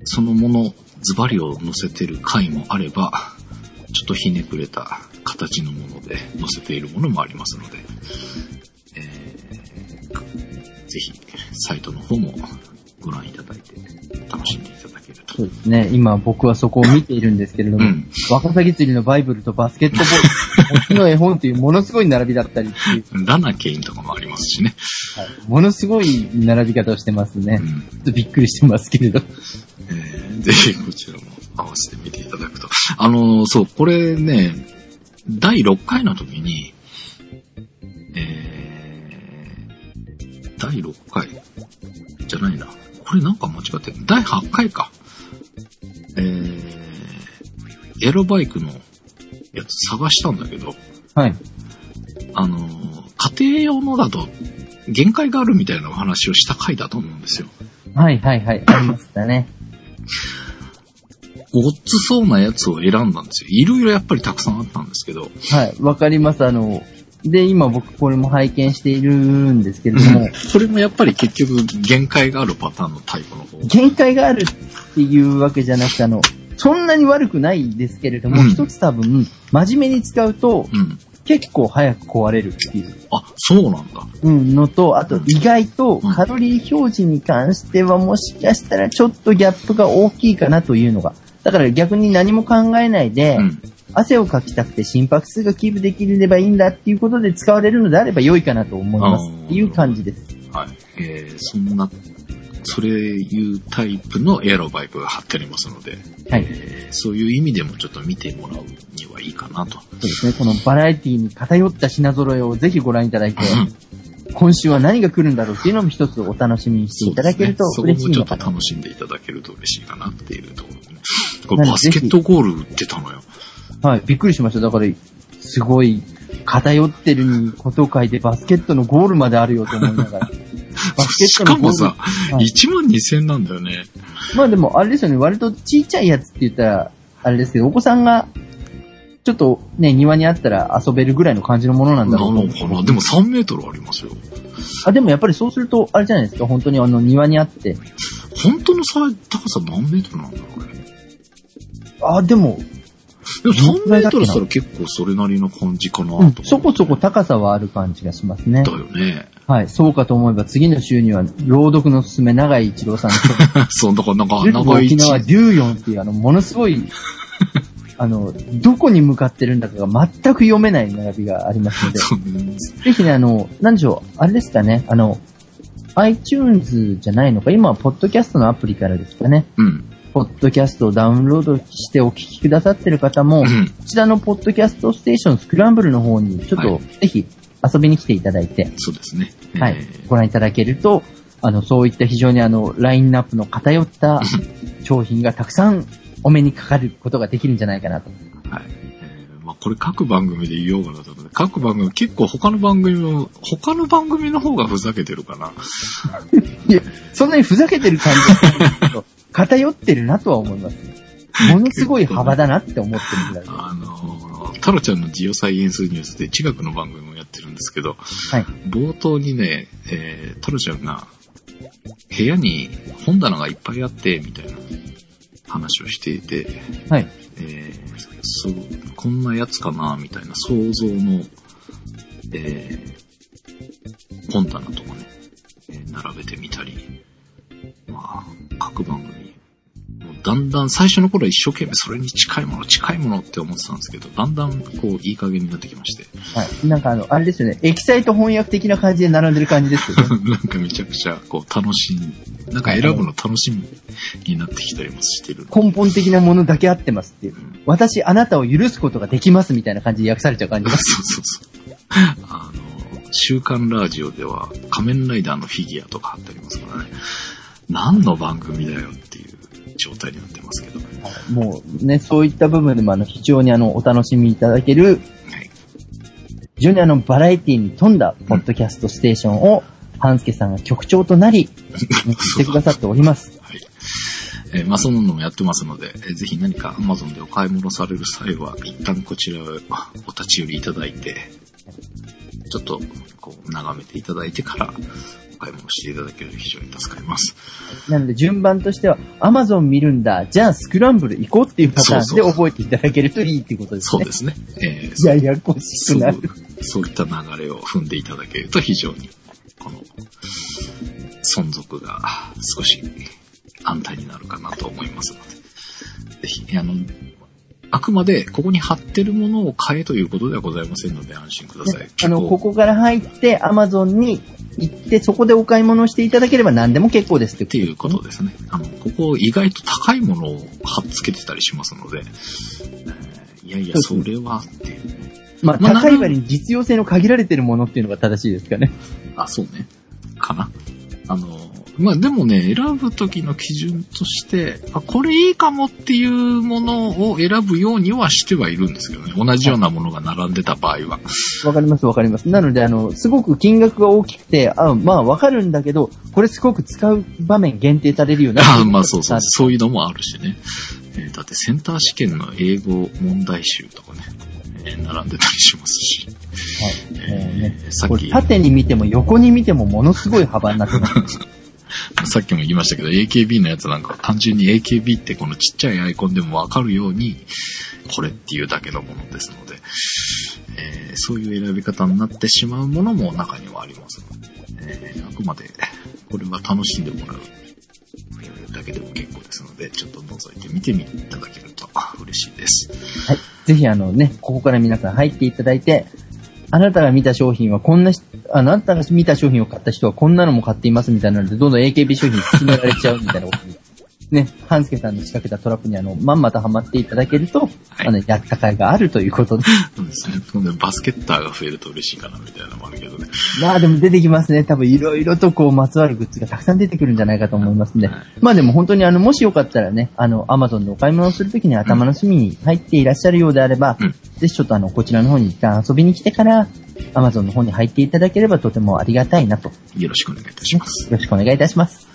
そのものズバリを載せてる回もあれば、ちょっとひねくれた形のもので載せているものもありますので、えーぜひサイトの方もご覧いただいて楽しんでそう。ですね、今僕はそこを見ているんですけれども、うんワカサギ釣りのバイブルとバスケットボール、星の絵本というものすごい並びだったりっていう、ラナケインとかもありますしね。はいものすごい並び方をしてますね。うんちょっとびっくりしてますけれど。えーぜひこちらも合わせてみていただくと。あのーそう、これね、第6回の時に、えー、第6回じゃないな。これなんか間違ってる。第8回か。えー、エロバイクのやつ探したんだけど、はい。あのー家庭用のだと限界があるみたいなお話をした回だと思うんですよ。はいはいはい、ありましたね。ごっつそうなやつを選んだんですよ。いろいろやっぱりたくさんあったんですけど、はい、わかります。あの、で、今僕これも拝見しているんですけれども、それもやっぱり結局限界があるパターンのタイプの方。限界があるっていうわけじゃなくて、あの、そんなに悪くないですけれども、うん一つ多分、真面目に使うと、うん。結構早く壊れるっていう、あ、そうなんだ。うん、のと、あと意外とうんカロリー表示に関してはもしかしたらちょっとギャップが大きいかなというのが。だから逆に何も考えないで、うん。汗をかきたくて心拍数がキープできればいいんだっていうことで使われるのであれば良いかなと思いますっていう感じです。はい。えー、そんな、それいうタイプのエアロバイクが貼ってありますので、はい。えーそういう意味でもちょっと見てもらうにはいいかなと。そうですね。このバラエティに偏った品揃えをぜひご覧いただいて、今週は何が来るんだろうっていうのも一つお楽しみにしていただけるとそうですね、そこもちょっと嬉しいのかな。楽しんでいただけると嬉しいかなっていうところ。これバスケットゴール売ってたのよ。はい。びっくりしました。だから、すごい偏ってるにこと書いてバスケットのゴールまであるよと思いながら。しかもさ、はい1万2000円なんだよね。まあでも、あれですよね、割とちっちゃいやつって言ったら、あれですけど、お子さんが、ちょっとね、庭にあったら遊べるぐらいの感じのものなんだなろうと思うのかなでも3メートルありますよ。あ、でもやっぱりそうすると、あれじゃないですか、本当にあの庭にあって。本当のさ高さ何メートルなんだろうね。あ、でも、でも3どんくらいだっけなメートルしたら結構それなりの感じかなとうんそこそこ高さはある感じがしますねだ。よね。はい、そうかと思えば次の週には、朗読のすすめ、長井一郎さんと、[LAUGHS] そう、だからなんか、長い位置。沖縄デューヨンっていうあの、ものすごい、[LAUGHS] あの、どこに向かってるんだかが全く読めない並びがありますので、[LAUGHS] ぜひね、あの、なんでしょう、あれですかね、あの、iTunes じゃないのか、今はポッドキャストのアプリからですかね、うん。ポッドキャストをダウンロードしてお聞きくださってる方も、うん。こちらのポッドキャストステーションスクランブルの方に、ちょっとはいぜひ遊びに来ていただいて、そうですね。はいえー、ご覧いただけると、あの、そういった非常にあの、ラインナップの偏った商品がたくさんお目にかかることができるんじゃないかなと。はい。まあこれ各番組で言おうかなと思って、各番組、結構他の番組も、他の番組の方がふざけてるかな。[LAUGHS] いや、そんなにふざけてる感じ偏ってるなとは思います。[LAUGHS] ものすごい幅だなって思ってるぐらいで。あの、タロちゃんのジオサイエンスニュースで地学の番組もやってるんですけど、はい。冒頭にね、えー、タロちゃんが、部屋に本棚がいっぱいあって、みたいな話をしていて、はい。えーそう、こんなやつかな、みたいな想像の、えー本棚とかね、えー並べてみたり、まあ、各番組、もうだんだん最初の頃は一生懸命それに近いもの、近いものって思ってたんですけど、だんだんこう、いい加減になってきまして、はい。なんかあの、あれですよね、エキサイト翻訳的な感じで並んでる感じですよね。[LAUGHS] なんかめちゃくちゃこう、楽しい、なんか選ぶの楽しみになってきたりもしてる。根本的なものだけ合ってますっていう。私、あなたを許すことができますみたいな感じで訳されちゃう感じが。[LAUGHS] そうそうそう。あの、週刊ラジオでは仮面ライダーのフィギュアとか貼ってありますからね。何の番組だよっていう状態になってますけど。はもうね、そういった部分でもあの、非常にあの、お楽しみいただける、い。非常にあの、バラエティに富んだ、ポッドキャストステーションを、半助さんが局長となり、してくださっております。[LAUGHS] はい。えーまあそんなのもやってますので、えーぜひ何か Amazon でお買い物される際は、一旦こちらをお立ち寄りいただいて、ちょっとこう眺めていただいてからお買い物していただけると非常に助かります。なので順番としては、アマゾン見るんだ、じゃあスクランブル行こうっていうパターンで覚えていただけるといいっていうことですね。そうですね。えーややこしそうくなる。そういった流れを踏んでいただけると非常に、この、存続が少し安泰になるかなと思いますので、ぜひ、あの、あくまでここに貼ってるものを買えということではございませんので安心ください。あの、ここから入って、アマゾンに行って、そこでお買い物をしていただければ何でも結構ですってっていうことですね。あの、ここ意外と高いものを貼っつけてたりしますので、えーいやいや、それはっていうね。まあ、まあ高い割に実用性の限られてるものっていうのが正しいですかね。あ、そうね。かな。あの、まあ、でもね、選ぶ時の基準として、あ、これいいかもっていうものを選ぶようにはしてはいるんですけどね。同じようなものが並んでた場合は。わかりますわかります。なので、あの、すごく金額が大きくて、あまあわかるんだけど、これすごく使う場面限定されるような。あまあそうそう。そういうのもあるしね。えーだってセンター試験の英語問題集とかね、えー並んでたりしますし。はい。えーさっき、縦に見ても横に見てもものすごい幅になってます。[LAUGHS] [LAUGHS] さっきも言いましたけど、AKB のやつなんか単純に AKB ってこのちっちゃいアイコンでもわかるように、これっていうだけのものですので、えーそういう選び方になってしまうものも中にはありますので、えーあくまでこれは楽しんでもらうだけでも結構ですので、ちょっと覗いてみていただけると嬉しいです。はい。ぜひあのね、ここから皆さん入っていただいて、あなたが見た商品はこんなし、あなたが見た商品を買った人はこんなのも買っていますみたいなので、どんどん AKB 商品に進められちゃうみたいなことに。ね、[LAUGHS] 半助さんの仕掛けたトラップにあの、まんまとハマっていただけると、はいあの、やった甲斐があるということで。そうですね。バスケッターが増えると嬉しいかなみたいなのもある。[LAUGHS] まあでも出てきますね。多分いろいろとこう、まつわるグッズがたくさん出てくるんじゃないかと思いますんで。はいまあでも本当にあの、もしよかったらね、あの、アマゾンでお買い物をするときに頭の隅に入っていらっしゃるようであれば、うんぜひちょっとあの、こちらの方に一旦遊びに来てから、アマゾンの方に入っていただければとてもありがたいなと。よよろしくお願いいたします。ろしくお願いいたします。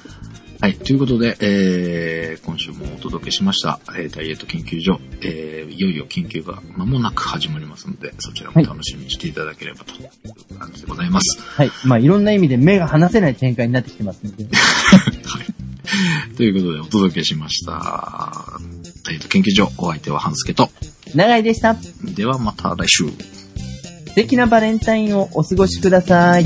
はい。ということで、えー、今週もお届けしました、えー、ダイエット研究所、えー、いよいよ研究が間もなく始まりますので、そちらも楽しみにしていただければという感じでございます。はい。まあいろんな意味で目が離せない展開になってきてますので。[LAUGHS] はい。ということで、お届けしました。ダイエット研究所、お相手は半助と、長井でした。ではまた来週。素敵なバレンタインをお過ごしください。